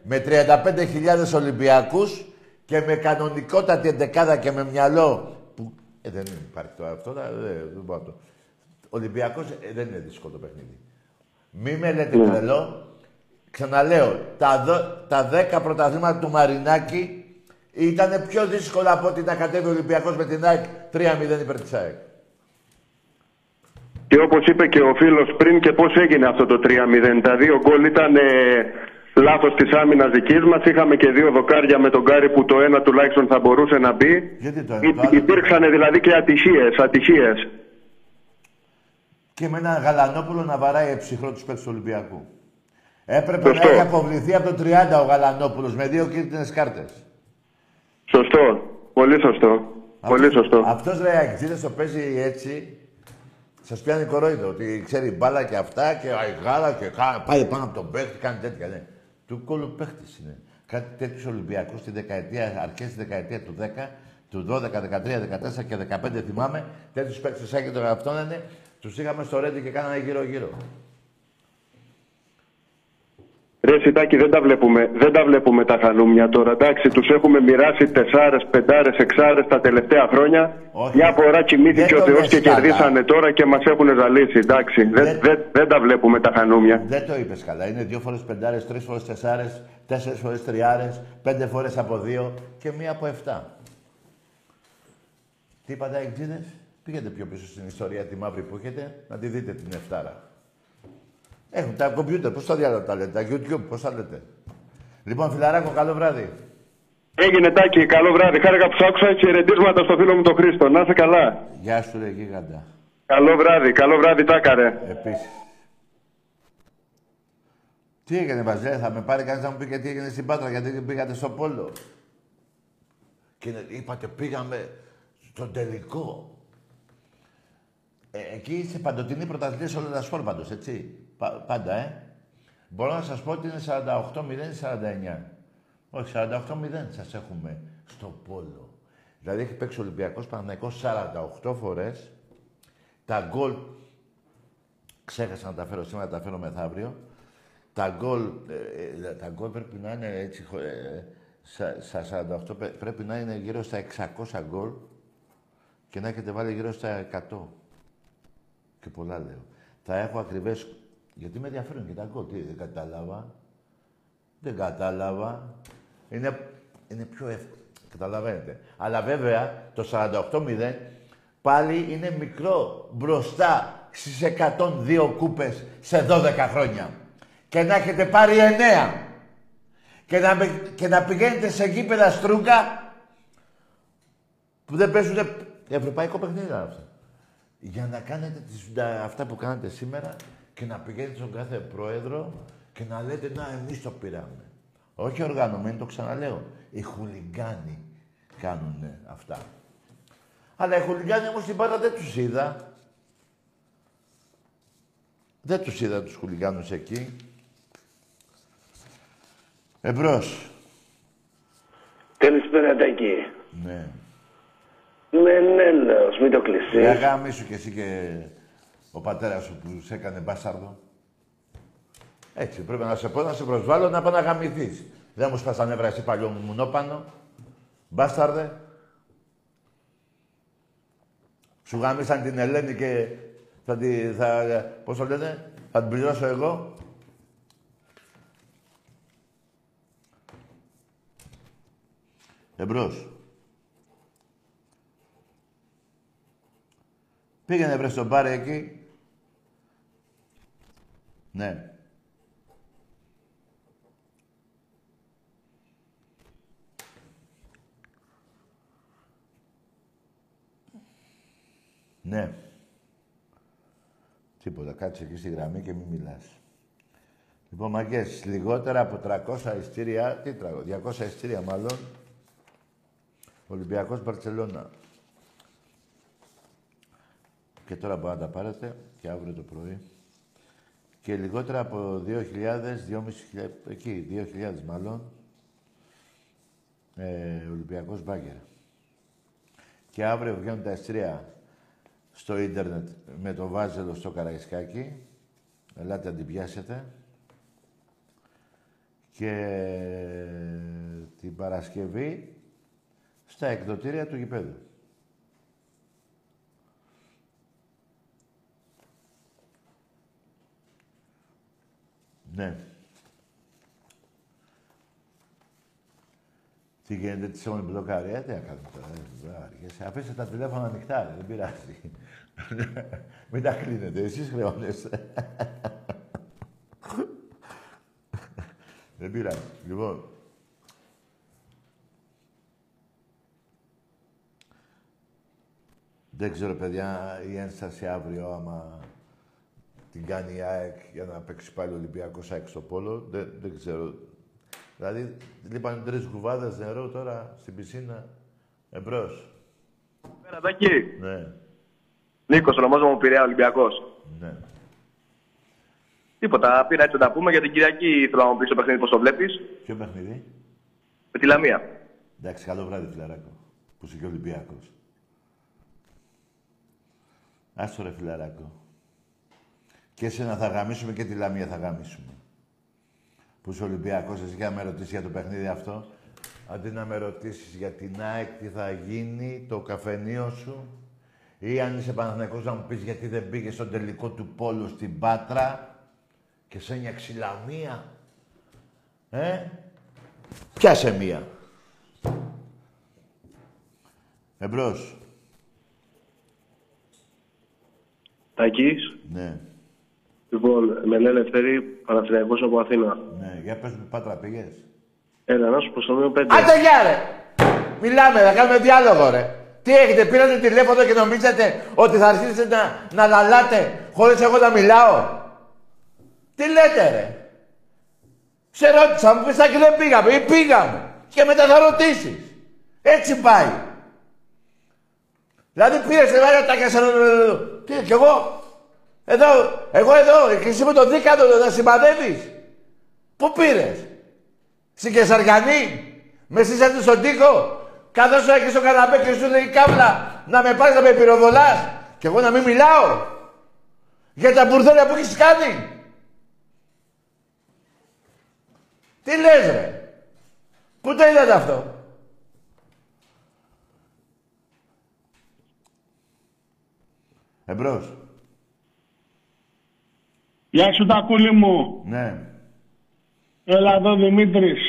με 35.000 Ολυμπιακούς και με κανονικότατη εντεκάδα και με μυαλό που... Ε, δεν υπάρχει τώρα αυτό, ε, δεν μπορώ το... Ολυμπιακός ε, δεν είναι δύσκολο το παιχνίδι. Μη με λέτε ναι. τρελό. Ξαναλέω, τα, δο, τα 10 πρωταθλήματα του Μαρινάκη ήταν πιο δύσκολα από ότι να κατέβει ο Ολυμπιακός με την ΑΕΚ 3-0 υπέρ της ΑΕΚ. Και όπως είπε και ο φίλος πριν, και πώς έγινε αυτό το 3-0. Τα δύο γκολ ήταν ε, λάθος της άμυνας δικής μας. Είχαμε και δύο δοκάρια με τον Κάρι που το ένα τουλάχιστον θα μπορούσε να μπει. Γιατί το Υπήρξαν δηλαδή και ατυχίες. Ατυχίες. Και με έναν Γαλανόπουλο να βαράει ψυχρώ τους παίκτες του Ολυμπιακού. Έπρεπε Σωστό. να έχει αποβληθεί από το 30 ο Γαλανόπουλος με δύο κίτρινες κάρτες. Σωστό. Πολύ σωστό. Πολύ σωστό. Αυτός λέει το παίζει έτσι Σας πιάνει κορόιδο ότι ξέρει μπάλα και αυτά και γάλα και πάει πάνω από τον παίχτη, κάνει τέτοια. Ναι. Του κόλλου παίχτης είναι. Κάτι τέτοιου Ολυμπιακού στη δεκαετία, αρχές της δεκαετία του 10, του 12, 13, 14 και 15 θυμάμαι, τέτοιους παίχτε σαν και τον αυτόν είναι, τους είχαμε στο Ρέντι και κάνανε γύρω-γύρω. Ρε Σιτάκη, δεν τα βλέπουμε, δεν τα βλέπουμε τα χαλούμια τώρα. Εντάξει, τους έχουμε μοιράσει τεσσάρες, πεντάρες, εξάρες τα τελευταία χρόνια. Όχι. Μια φορά κοιμήθηκε ο Θεός και κερδίσανε τώρα και μας έχουν ζαλίσει. Εντάξει, δεν, δεν, δεν, τα βλέπουμε τα χανούμια. Δεν το είπες καλά. Είναι δύο φορές πεντάρες, τρεις φορές τεσσάρες, τέσσερις φορές τριάρες, πέντε φορές από δύο και μία από εφτά. Τι είπατε, Εκτζίδε, πήγαινε πιο πίσω στην ιστορία τη μαύρη που έχετε, να τη δείτε την εφτάρα. Έχουν τα κομπιούτερ, πώς τα διάλογα τα λέτε, τα YouTube, πώς τα λέτε. Λοιπόν, φιλαράκο, καλό βράδυ. Έγινε τάκι, καλό βράδυ. Χάρηκα που σ' άκουσα χαιρετίσματα στο φίλο μου τον Χρήστο. Να είσαι καλά. Γεια σου, ρε γίγαντα. Καλό βράδυ, καλό βράδυ, τάκαρε. Επίσης. Τι έγινε, Βαζέ, θα με πάρει κανείς να μου πει και τι έγινε στην Πάτρα, γιατί πήγατε στο Πόλο; Και είπατε, πήγαμε στον τελικό. Ε, εκεί είστε παντοτινή πρωταθλητή όλα τα σπορ πάντως, έτσι. Πάντα, ε. Μπορώ να σας πω ότι είναι 48-0-49. Όχι, 48-0 σας έχουμε στο πόλο. Δηλαδή έχει παίξει ο Ολυμπιακός Παναγικός 48 φορές. Τα γκολ, ξέχασα να τα φέρω σήμερα, τα φέρω μεθαύριο. Τα γκολ, ε, ε, τα γκολ πρέπει να είναι έτσι, ε, στα 48, πρέπει να είναι γύρω στα 600 γκολ και να έχετε βάλει γύρω στα 100. Και πολλά λέω. Θα έχω ακριβές... Γιατί με ενδιαφέρουν και τα γκολ. Τι, δεν κατάλαβα. Δεν κατάλαβα. Είναι, είναι πιο εύκολο. Καταλαβαίνετε. Αλλά βέβαια το 48-0 πάλι είναι μικρό μπροστά στις 102 κούπες σε 12 χρόνια. Και να έχετε πάρει 9. Και να, και να πηγαίνετε σε γήπεδα στρούγκα που δεν παίζουν ευρωπαϊκό παιχνίδι αυτό για να κάνετε τις, αυτά που κάνετε σήμερα και να πηγαίνετε στον κάθε πρόεδρο και να λέτε «Να, εμείς το πήραμε». Όχι οργανωμένοι, το ξαναλέω. Οι χουλιγκάνοι κάνουν αυτά. Αλλά οι χουλιγκάνοι όμως την πάντα δεν τους είδα. Δεν τους είδα τους χουλιγκάνους εκεί. Εμπρός. Καλησπέρα, Τάκη. Ναι. Μενέλαος, μην το κλεισείς. Για γάμι σου και εσύ και ο πατέρας σου που σε έκανε μπάσαρδο. Έτσι, πρέπει να σε πω, να σε προσβάλλω, να πάω να γαμηθείς. Δεν μου σπάς τα νεύρα εσύ παλιό μου μουνόπανο. Μπάσταρδε. Σου γάμισαν την Ελένη και θα τη, θα, πώς το λένε, θα την πληρώσω εγώ. Εμπρός. Πήγαινε βρε στον πάρε εκεί. Ναι. Ναι. Τίποτα. Κάτσε εκεί στη γραμμή και μην μιλάς. Λοιπόν, μαγκές, λιγότερα από 300 ειστήρια, τι 200 ειστήρια μάλλον, Ολυμπιακός Μπαρτσελώνα. Και τώρα μπορείτε να τα πάρετε και αύριο το πρωί. Και λιγότερα από 2.000, 2.500, εκεί, 2.000 μάλλον, ε, Ολυμπιακός Μπάγκερ. Και αύριο βγαίνουν τα εστρία στο ίντερνετ με το βάζελο στο Καραϊσκάκι. Ελάτε να την πιάσετε. Και και την Παρασκευή στα εκδοτήρια του γηπέδου. Ναι. Τι γίνεται, τι έχουν μπλοκάρει, ε, τι να κάνουμε τώρα, ε, Αφήστε τα τηλέφωνα ανοιχτά, δεν πειράζει. Μην τα κλείνετε, εσείς χρεώνεστε. δεν πειράζει. Λοιπόν, δεν ξέρω, παιδιά, η ένσταση αύριο, άμα την κάνει η ΑΕΚ για να παίξει πάλι ο Ολυμπιακός ΑΕΚ στο Πόλο, δεν, δεν ξέρω. Δηλαδή, λείπαν τρεις κουβάδες νερό τώρα στην πισίνα, εμπρός. Περατάκι. Ναι. Νίκος, ονομάζομαι μου Πειραιά Ολυμπιακός. Ναι. Τίποτα, πήρα έτσι να τα πούμε για την Κυριακή. Θέλω να μου πεις το παιχνίδι πώς το βλέπεις. Ποιο παιχνίδι; Με τη Λαμία. Εντάξει, καλό βράδυ, φιλαράκο. Που είσαι και Ολυμπιακός. Άστο ρε φιλαράκο. Και εσένα θα γαμίσουμε και τη Λαμία θα γαμίσουμε. Που είσαι Ολυμπιακός, εσύ για να με ρωτήσεις για το παιχνίδι αυτό. Αντί να με ρωτήσεις για την ΑΕΚ τι θα γίνει, το καφενείο σου, ή αν είσαι Παναθηναϊκός να μου πεις γιατί δεν πήγες στον τελικό του πόλου στην Πάτρα και σε μια ξυλαμία. Ε, πιάσε μία. Εμπρός. Τακής. Ναι. Λοιπόν, με λένε Ελευθερή, Παναθηναϊκός από Αθήνα. Ναι, για πες μου, Πάτρα πήγες. Έλα, να σου πω στο μείο 5. Άντε γεια ρε! Μιλάμε, θα κάνουμε διάλογο ρε. Τι έχετε, πήρατε τηλέφωνο και νομίζετε ότι θα αρχίσετε να, να λαλάτε χωρίς εγώ να μιλάω. Τι λέτε ρε. Σε ρώτησα, μου πεις και δεν πήγαμε ή πήγαμε. Και μετά θα ρωτήσεις. Έτσι πάει. Δηλαδή πήρες εδώ τα και Τι, κι εγώ. Εδώ, εγώ εδώ, και εσύ με το δίκατο να συμπαδεύεις. Πού πήρες; Στην Κεσαργανή. Με σύσατε στον τοίχο. Καθώς σου έχεις στο καναπέ και σου λέει κάβλα να με πάρεις να με πυροβολάς. Και εγώ να μην μιλάω. Για τα μπουρδέλια που έχεις κάνει. Τι λες ρε; Πού το είδατε αυτό; Εμπρός. Γεια σου Τακούλη μου. Ναι. Έλα εδώ Δημήτρης.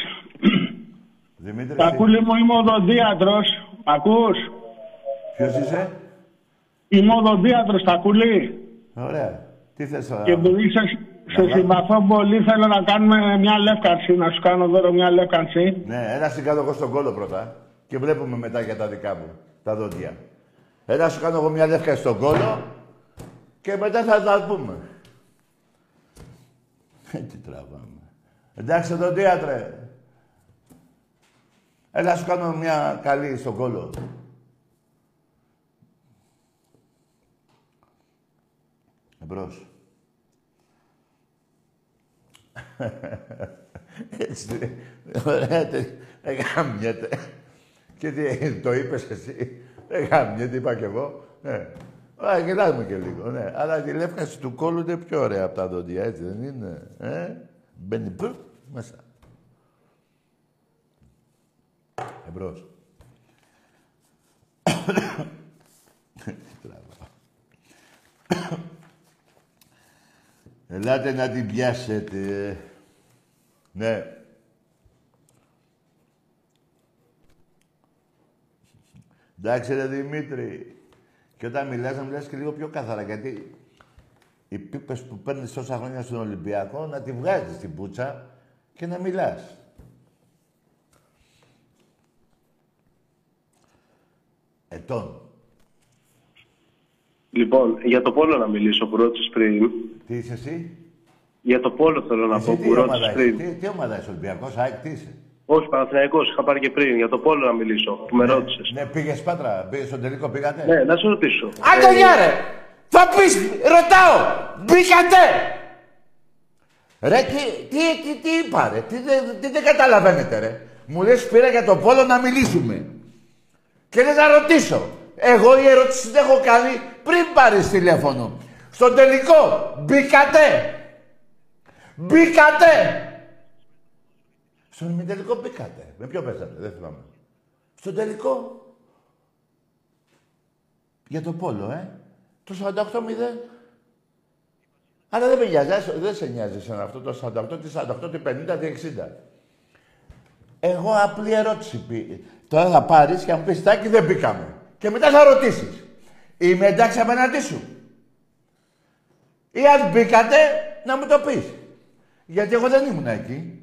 Δημήτρη. Τακούλη μου είμαι οδοντίατρος. Ακούς; Ποιος είσαι; Είμαι οδοντίατρος Τακούλη. Ωραία. Τι θες τώρα. Και επειδή σε, σε συμπαθώ πολύ θέλω να κάνουμε μια λεύκανση. Να σου κάνω δώρο μια λεύκανση. Ναι, ένα σου κάνω εγώ στον κόλο πρώτα. Και βλέπουμε μετά για τα δικά μου. Τα δόντια. Ένα σου κάνω εγώ μια λεύκανση στον κόλο. Και μετά θα τα πούμε. <laughs> Τι τραβάμε. Εντάξει, οδοντίατρε. Έλα σου κάνω μια καλή στον κόλο. Εμπρός. <laughs> Έτσι, ωραία, δεν γάμιεται. Και τι, το είπες εσύ. Δεν γάμιεται, είπα κι εγώ. Ναι. Ωραία, γελάμε και λίγο, ναι. Αλλά η λεύκαση του κόλου είναι πιο ωραία από τα δόντια, έτσι δεν είναι. Ε; Μπαίνει πού, μέσα. Εμπρός. Ελάτε να την πιάσετε. Ναι. Εντάξει ρε Δημήτρη. Και όταν μιλάς να μιλάς και λίγο πιο καθαρά, γιατί οι πίπες που παίρνεις τόσα χρόνια στον Ολυμπιακό να τη βγάζεις την πούτσα και να μιλάς. Ετών. Λοιπόν, για το πόλο να μιλήσω που ρώτησες πριν. Τι είσαι εσύ; Για το πόλο θέλω να Εσύ πω τι που ομάδα ρώτησες είσαι, πριν. τι, τι ομάδα είσαι, Ολυμπιακός, ΑΕΚ, τι είσαι; Όχι, Παναθηναϊκός, είχα πάρει και πριν. Για το πόλο να μιλήσω, που με ρώτησες. Ναι, πήγες Πάτρα, πήγες στον τελικό, πήγατε; Ναι, να σε ρωτήσω. Άντε γεια ρε! Θα πεις, ρωτάω, μπήκατε! Ρε, τι, τι, τι, τι είπα ρε, τι, δεν- τι δεν καταλαβαίνετε ρε. Μου λες πήρα για το πόλο να μιλήσουμε. Και λες να ρωτήσω. Εγώ η ερώτηση την έχω κάνει πριν πάρεις τηλέφωνο. Στο τελικό, μπήκατε! Μπήκατε! Στον ημιτελικό μπήκατε. Με ποιο παίζατε, δεν θυμάμαι. Στον τελικό. Για το πόλο, ε. Το 48-0. Αλλά δεν με νοιάζει, δεν σε νοιάζει σε αυτό το 48, τι 48, τι 50, τι 60. Εγώ απλή ερώτηση πει. Τώρα θα πάρεις και θα μου πεις Τάκη δεν μπήκαμε. Και μετά θα ρωτήσεις. Είμαι εντάξει απέναντί σου. Ή αν μπήκατε, να μου το πεις. Γιατί εγώ δεν ήμουν εκεί.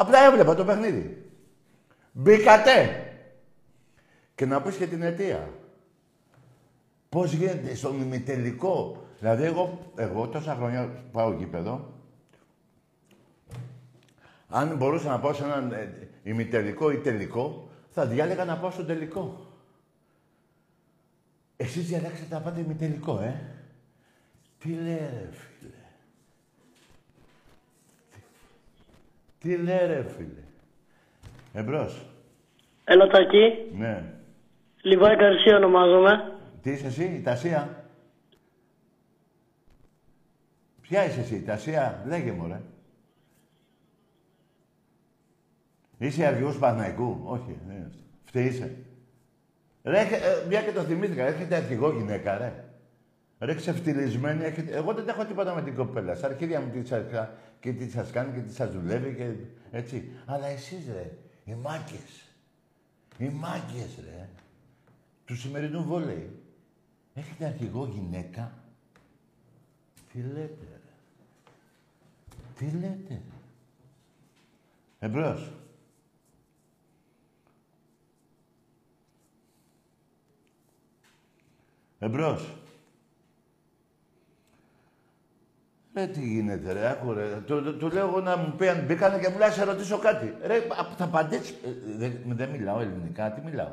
Απλά έβλεπα το παιχνίδι. Μπήκατε. Και να πεις και την αιτία. Πώς γίνεται στον ημιτελικό; Δηλαδή εγώ, εγώ τόσα χρόνια πάω γήπεδο. Αν μπορούσα να πάω σε έναν ε, ημιτελικό ή τελικό, θα διάλεγα να πάω στο τελικό. Εσείς διαλέξατε να πάτε ημιτελικό, ε. Τι λέει ρε φίλε. Τι λέει ρε φίλε. Εμπρός. Έλα Τάκη. Ναι. Λιβάη Καρσία ονομάζομαι. Τι είσαι εσύ, η Τασία; Ποια είσαι εσύ, η Τασία; Λέγε μου, ρε. Είσαι αργιός Παναϊκού; Όχι, δεν είναι αυτό. Φταίει είσαι. Ρε, ε, μια και το θυμήθηκα. Έρχεται αρχηγό γυναίκα, ρε. Ρε ξεφτυλισμένη, έχετε... εγώ δεν έχω τίποτα με την κοπέλα. Στα αρχίδια μου τι σας, και τι σας κάνει και τι σας δουλεύει και έτσι. Αλλά εσείς ρε, οι μάγκες. Οι μάγκες ρε. Του σημερινού βόλεϊ. Έχετε αρχηγό γυναίκα; Τι λέτε ρε. Τι λέτε ρε. Εμπρός. Εμπρός. Ρε τι γίνεται ρε, άκου ρε. Του, του, λέω εγώ να μου πει αν μπήκανε και μου λέει σε ρωτήσω κάτι. Ρε, θα απαντήσει. Ε, δεν, δεν μιλάω ελληνικά, τι μιλάω;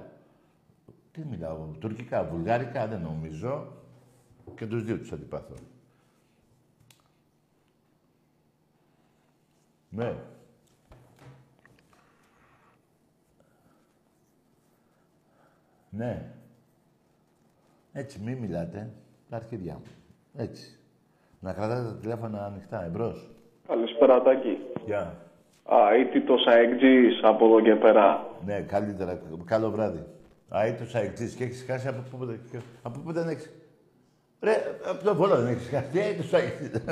Τι μιλάω, τουρκικά, βουλγάρικα, δεν νομίζω. Και τους δύο τους αντιπαθώ. Ναι. Ναι. Έτσι, μη μιλάτε. Τα αρχίδια μου. Έτσι. Να κρατάτε τα τηλέφωνα ανοιχτά, εμπρός. Καλησπέρα, Τάκη. Γεια. Αίτητος αεκτζής από εδώ και πέρα. Ναι, καλύτερα. Καλό βράδυ. Αίτητος αεκτζής και έχεις χάσει από πού, από πού δεν έχεις. Ρε, από το βόλο δεν έχεις χάσει. Τι αίτητος αεκτζής. <laughs>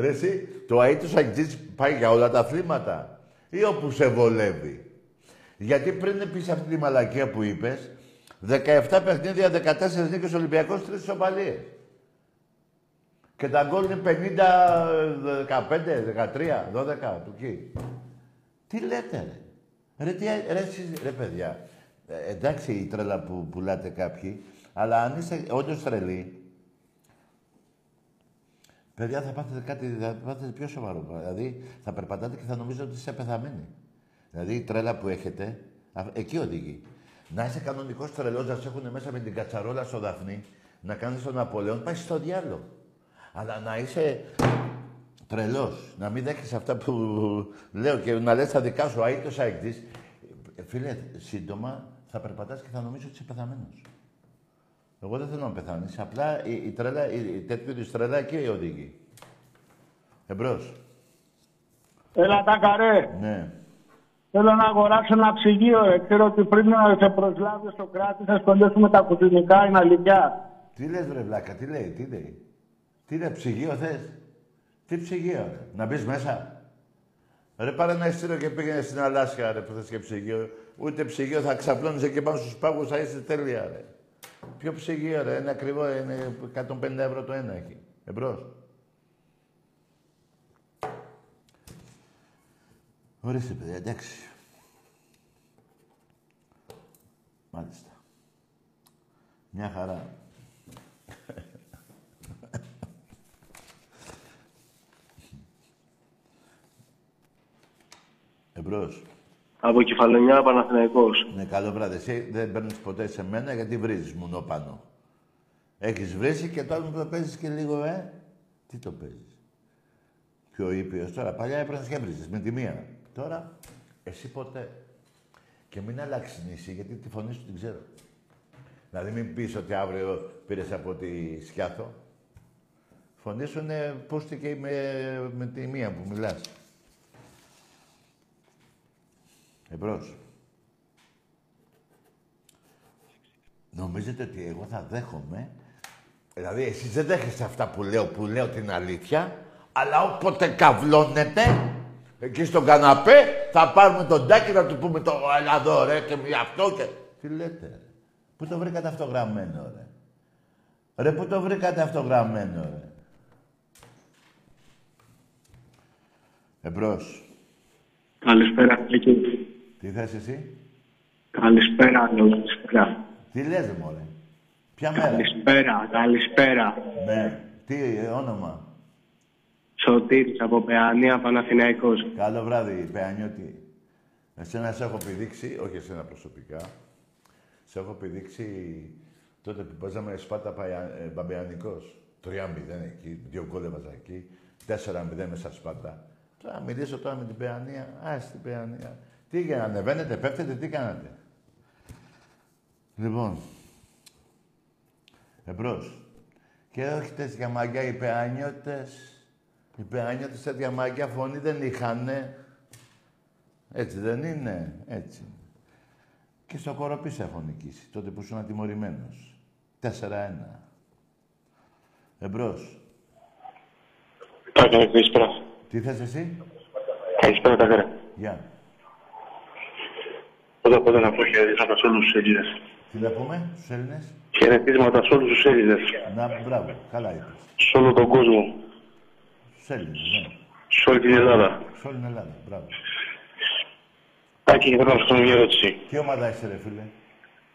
Ρε εσύ, το αίτητος αεκτζής πάει για όλα τα αθλήματα ή όπου σε βολεύει; Γιατί πριν πεις αυτή τη μαλακία που είπες, 17 παιχνίδια, 14 νίκες Ολυμπιακός, 3 ισοπαλίες. Και τα γκολ είναι 50, 15, 13, 12, του εκεί. Τι λέτε, ρε. Ρε, τι, ρε, εσείς, ρε παιδιά, ε, εντάξει η τρέλα που πουλάτε κάποιοι, αλλά αν είστε όντως τρελοί, παιδιά θα πάθετε κάτι, θα πάθετε πιο σοβαρό. Δηλαδή θα περπατάτε και θα νομίζετε ότι είστε πεθαμένοι. Δηλαδή η τρέλα που έχετε, εκεί οδηγεί. Να είσαι κανονικός τρελός, να σε έχουν μέσα με την κατσαρόλα στο δαφνί, να κάνεις τον Απολέον, πάει στο διάλογο. Αλλά να είσαι τρελός, να μην δέχεσαι αυτά που λέω και να λες τα δικά σου αίτητο αεκτή. Φίλε, σύντομα θα περπατάς και θα νομίζω ότι είσαι πεθαμένος. Εγώ δεν θέλω να πεθάνεις. Απλά η, η, τρέλα, η, η τέτοιου είδου τρέλα εκεί οδηγεί. Εμπρός. Έλα τα καρέ. Ναι. Θέλω να αγοράσω ένα ψυγείο. Ε. Ξέρω ότι πριν να σε προσλάβεις στο κράτη θα σχολιάσουμε τα κουτινικά, είναι αλήθεια. Τι λες βρε βλάκα, τι λέει, τι λέει. Τι είναι, ψυγείο θες; Τι ψυγείο, ρε. Να μπεις μέσα; Ρε πάρε ένα ειστήριο και πήγαινε στην Αλάσκα, ρε, που θες και ψυγείο. Ούτε ψυγείο θα ξαπλώνεις εκεί πάνω στους πάγους, θα είσαι τέλεια, ρε. Ποιο ψυγείο, ρε. Είναι ακριβό, είναι 150 ευρώ το ένα εκεί. Εμπρός. Ορίστε, παιδιά, εντάξει. Μάλιστα. Μια χαρά. Εμπρός. Από Κεφαλονιά, Παναθηναϊκός. Ναι, καλό βράδυ. Εσύ δεν παίρνεις ποτέ σε μένα γιατί βρίζεις μόνο πάνω. Έχεις βρίσει και τώρα μου το παίζεις και λίγο, ε; Τι το παίζεις; Πιο ήπιος τώρα. Παλιά έπαιρνες και βρίζεις με τη μία. Τώρα, εσύ ποτέ. Και μην αλλάξεις νησί, γιατί τη φωνή σου την ξέρω. Δηλαδή μην πεις ότι αύριο πήρες από τη Σκιάθο. Φωνή σου είναι πούστη και με, με τη μία που μιλάς. Εμπρός. Νομίζετε ότι εγώ θα δέχομαι... Δηλαδή, εσείς δεν δέχεστε αυτά που λέω, που λέω την αλήθεια, αλλά όποτε καυλώνετε, εκεί στον καναπέ, θα πάρουμε τον τάκι να του πούμε το «Έλα εδώ, ρε, και μη αυτό και...» Τι λέτε, ρε. Πού το βρήκατε αυτό γραμμένο, ρε; Ρε, πού το βρήκατε αυτό γραμμένο, ρε; Εμπρός. Καλησπέρα, Νίκη. Τι θες εσύ; Καλησπέρα, λέω, καλησπέρα. Τι λες, ρε, μωρέ; Ποια μέρα; Καλησπέρα, καλησπέρα. Ναι. Τι ε, όνομα; Σωτήρης από Παιανία, Παναθηναϊκός. Καλό βράδυ, Παιανιώτη. Εσένα σε έχω πηδήξει, όχι εσένα προσωπικά. Σε έχω πηδήξει τότε που παίζαμε Σπάτα Παια- ε, Μπαμπεανικός. 3-0 εκεί, δύο γκολ έβαζα εκεί. 4-0 μέσα Σπάτα. Τώρα να μιλήσω τώρα με την Παιανία. Α, στην Παιανία. Τι για ανεβαίνετε, πέφτετε, τι κάνατε. Λοιπόν, εμπρός. Και όχι τέτοια μαγιά οι Παιανιώτες. Οι Παιανιώτες τέτοια μαγιά φωνή δεν είχανε. Έτσι δεν είναι, έτσι. Και στο κοροπή σε έχω νικήσει, τότε που ήσουν ατιμωρημένος. 4-1. Εμπρός. Τάκαρε, καλησπέρα. Τι θες εσύ, Καλησπέρα, Τάκαρε. Γεια. Πρώτα απ' όλα να πω χαιρετίσματα σε όλους τους Έλληνες. Τι να πούμε στους Έλληνες; Χαιρετίσματα σε όλους τους Έλληνες. Να, μπράβο, καλά είπες. Σε όλο τον κόσμο. Στους Έλληνες, ναι. Σε όλη την Ελλάδα. Σε όλη την Ελλάδα, μπράβο. Άκη, θέλω να σου κάνω μια ερώτηση. Τι ομάδα είσαι, ρε φίλε;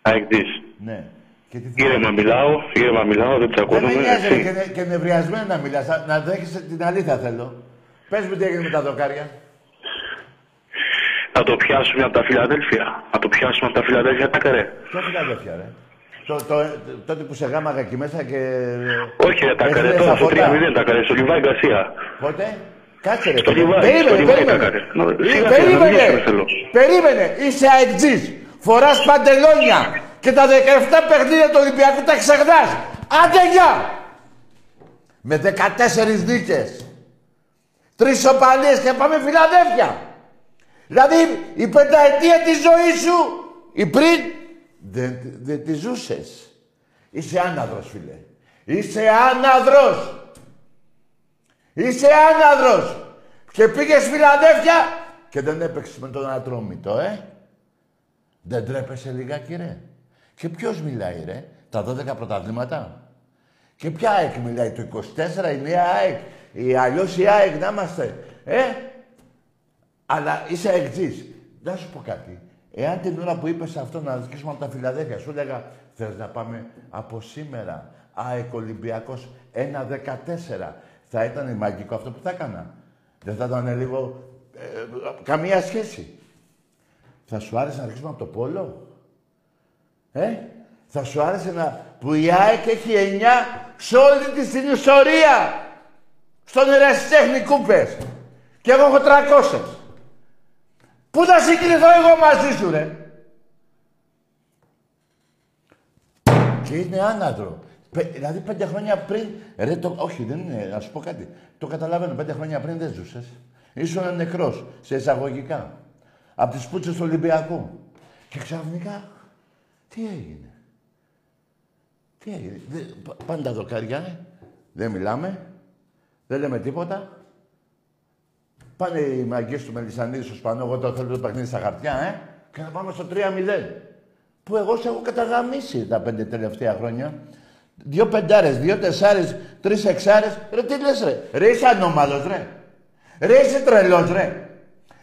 Αεκτής. Ναι. Και τι Ήρεμα μιλάω, ήρεμα μιλάω, δεν Δεν με τσακώνομαι. νοιάζει ρε, έτσι. και, νε- και νευριασμένα να μιλάς. Να- Να δέχεσαι την αλήθεια θέλω. Πες μου τι έγινε με τα δοκάρια. Να το πιάσουμε από τα Φιλαδέλφια. Να το πιάσουμε από τα Φιλαδέλφια, Τάκαρε. Ποια φιλαδέλφια, ρε. Το, το, τότε που σε γάμαγα εκεί μέσα και... Όχι, ρε, Τάκαρε, έστειλες τώρα τα στο φωτά. 3-0, Τάκαρε, στο Λιβάη Γκαρσία. Πότε; Κάτσε ρε. Στο φίλε. Λιβάι, στο Περίμενε, Λιβάι, περίμενε. Τάκαρε. Να- Ε, σιγά, σιγά, να Περίμενε. μιλήσουμε, θέλω. Περίμενε. Είσαι αεκτζής. Φοράς παντελόνια. Και τα 17 παιχνίδια του Ολυμπιακού τα ξεχνάς. Άντε γεια. Με 14 νίκες. Τρεις σοπαλίες και πάμε Φιλαδέλφια. Δηλαδή η πενταετία της ζωής σου, η πριν, δεν, δεν τη ζούσες. Είσαι άναδρος, φίλε. Είσαι άναδρος. Είσαι άναδρος. Και πήγες Φιλαδέλφια και δεν έπαιξες με τον Ατρόμητο, ε. Δεν τρέπεσαι λιγάκι, ρε. Και ποιος μιλάει, ρε; Τα 12 πρωταθλήματα. Και ποια ΑΕΚ μιλάει, το 24, η νέα ΑΕΚ. Ή αλλιώς η ΑΕΚ να είμαστε. Ε, αλλά είσαι αεκτζής. Να σου πω κάτι. Εάν την ώρα που είπες αυτό να δικήσουμε από τα Φιλαδέλφια, σου έλεγα θες να πάμε από σήμερα. ΑΕΚ Ολυμπιακός 1-14. Θα ήταν μαγικό αυτό που θα έκανα. Δεν θα ήταν λίγο... ε, καμία σχέση. Θα σου άρεσε να αρχίσουμε από το πόλο; Ε, θα σου άρεσε να... που η ΑΕΚ έχει 9 σε όλη τη την ιστορία. Στον ερασιτέχνη κούπες. Και εγώ έχω 300. Πού θα συγκριθώ εγώ μαζί σου, ρε; Και είναι άναδρο. Πε- δηλαδή πέντε χρόνια πριν. Ρε, το, όχι, δεν είναι. Να σου πω κάτι. Το καταλαβαίνω. Πέντε χρόνια πριν δεν ζούσες. Ήσουν νεκρός σε εισαγωγικά. Από τις πούτσες του Ολυμπιακού. Και ξαφνικά. Τι έγινε; Τι έγινε; Δεν- πα- Πάνε τα δοκάρια, ε. Δεν μιλάμε. Δεν λέμε τίποτα. Πάνε οι μαγκές του Μελισανίδη στο Σπανό, εγώ το θέλω το παιχνίδι στα χαρτιά, ε. Και να πάμε στο 3-0. Που εγώ σε έχω καταγαμίσει τα πέντε τελευταία χρόνια. Δύο πεντάρες, δύο τεσσάρες, τρεις εξάρες. Ρε τι λες ρε. Ρε είσαι ανώμαλος ρε. Ρε είσαι τρελός ρε.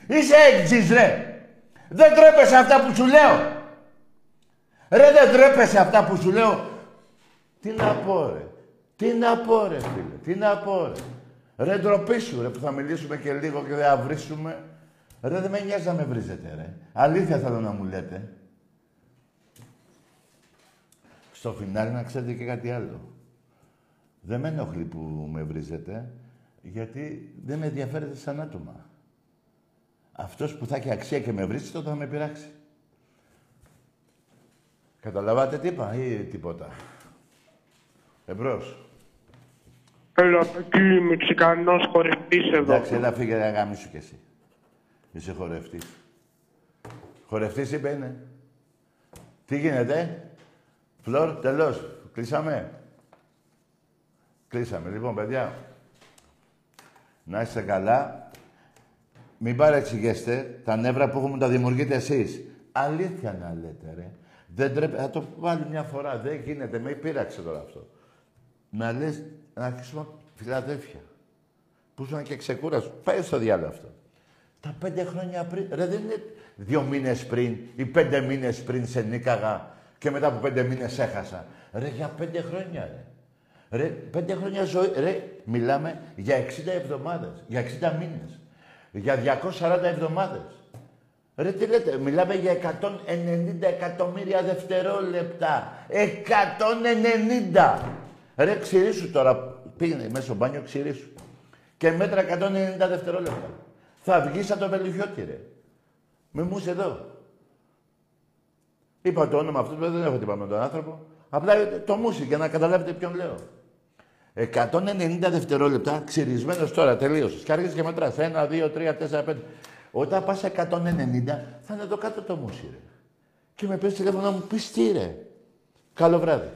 Είσαι έκτζης ρε. Δεν τρέπεσαι αυτά που σου λέω. Ρε δεν τρέπεσαι αυτά που σου λέω. Τι να πω ρε. Τι να πω ρε φίλε. Τι να πω ρε. Ρε ντροπή σου ρε που θα μιλήσουμε και λίγο και θα βρίσουμε. Ρε δεν με νοιάζει να με βρίζετε ρε. Αλήθεια θέλω να μου λέτε. Στο φινάλι να ξέρετε και κάτι άλλο. Δεν με ενοχλεί που με βρίζετε, γιατί δεν με ενδιαφέρετε σαν άτομα. Αυτός που θα έχει αξία και με βρίζει, τότε θα με πειράξει. Καταλαβάτε τι είπα ή τίποτα. Εμπρός. Έλα, εκεί Μεξικανός χορευτής εδώ. Εντάξει, έλα φύγε να γάμισου κι εσύ. Είσαι χορευτής. Χορευτής είπε είναι. Τι γίνεται; Φλόρ, τελώς. Κλείσαμε; Κλείσαμε. Λοιπόν, παιδιά. Να είστε καλά. Μην παρεξηγέστε. Τα νεύρα που έχουμε τα δημιουργείτε εσείς. Αλήθεια να λέτε, ρε. Δεν τρέπει. Θα το βάλει μια φορά. Δεν γίνεται. Με πείραξε τώρα αυτό. Να λες, να αρχίσουμε Φιλαδέλφια. Που ήσουν και ξεκούραστος. Πάει στο διάλογο αυτό. Τα πέντε χρόνια πριν. Ρε, δεν είναι δύο μήνες πριν ή πέντε μήνες πριν σε νίκαγα και μετά από πέντε μήνες έχασα. Ρε, για πέντε χρόνια, ρε. Ρε, πέντε χρόνια ζωή. Ρε, μιλάμε για 60 εβδομάδες, για 60 μήνες, για 240 εβδομάδες. Ρε, τι λέτε, μιλάμε για 190 εκατομμύρια δευτερόλεπτα. 190! Ρε, ξηρίσου τώρα. Πήγαινε μέσα στο μπάνιο, ξηρίσου. Και μέτρα 190 δευτερόλεπτα. Θα βγεις σαν το βελουχιώτη, ρε. Με μους εδώ. Είπα το όνομα αυτού, δεν έχω τίποτα με τον άνθρωπο. Απλά το μουσι για να καταλάβετε ποιον λέω. 190 δευτερόλεπτα, ξυρισμένος τώρα, τελείωσες. Και άρχισε και μετράς. 1, 2, 3, 4, 5. Όταν πας 190, θα είναι εδώ κάτω το μουσι, ρε. Και με πες τηλέφωνο να μου πεις τι, ρε. Καλό βράδυ.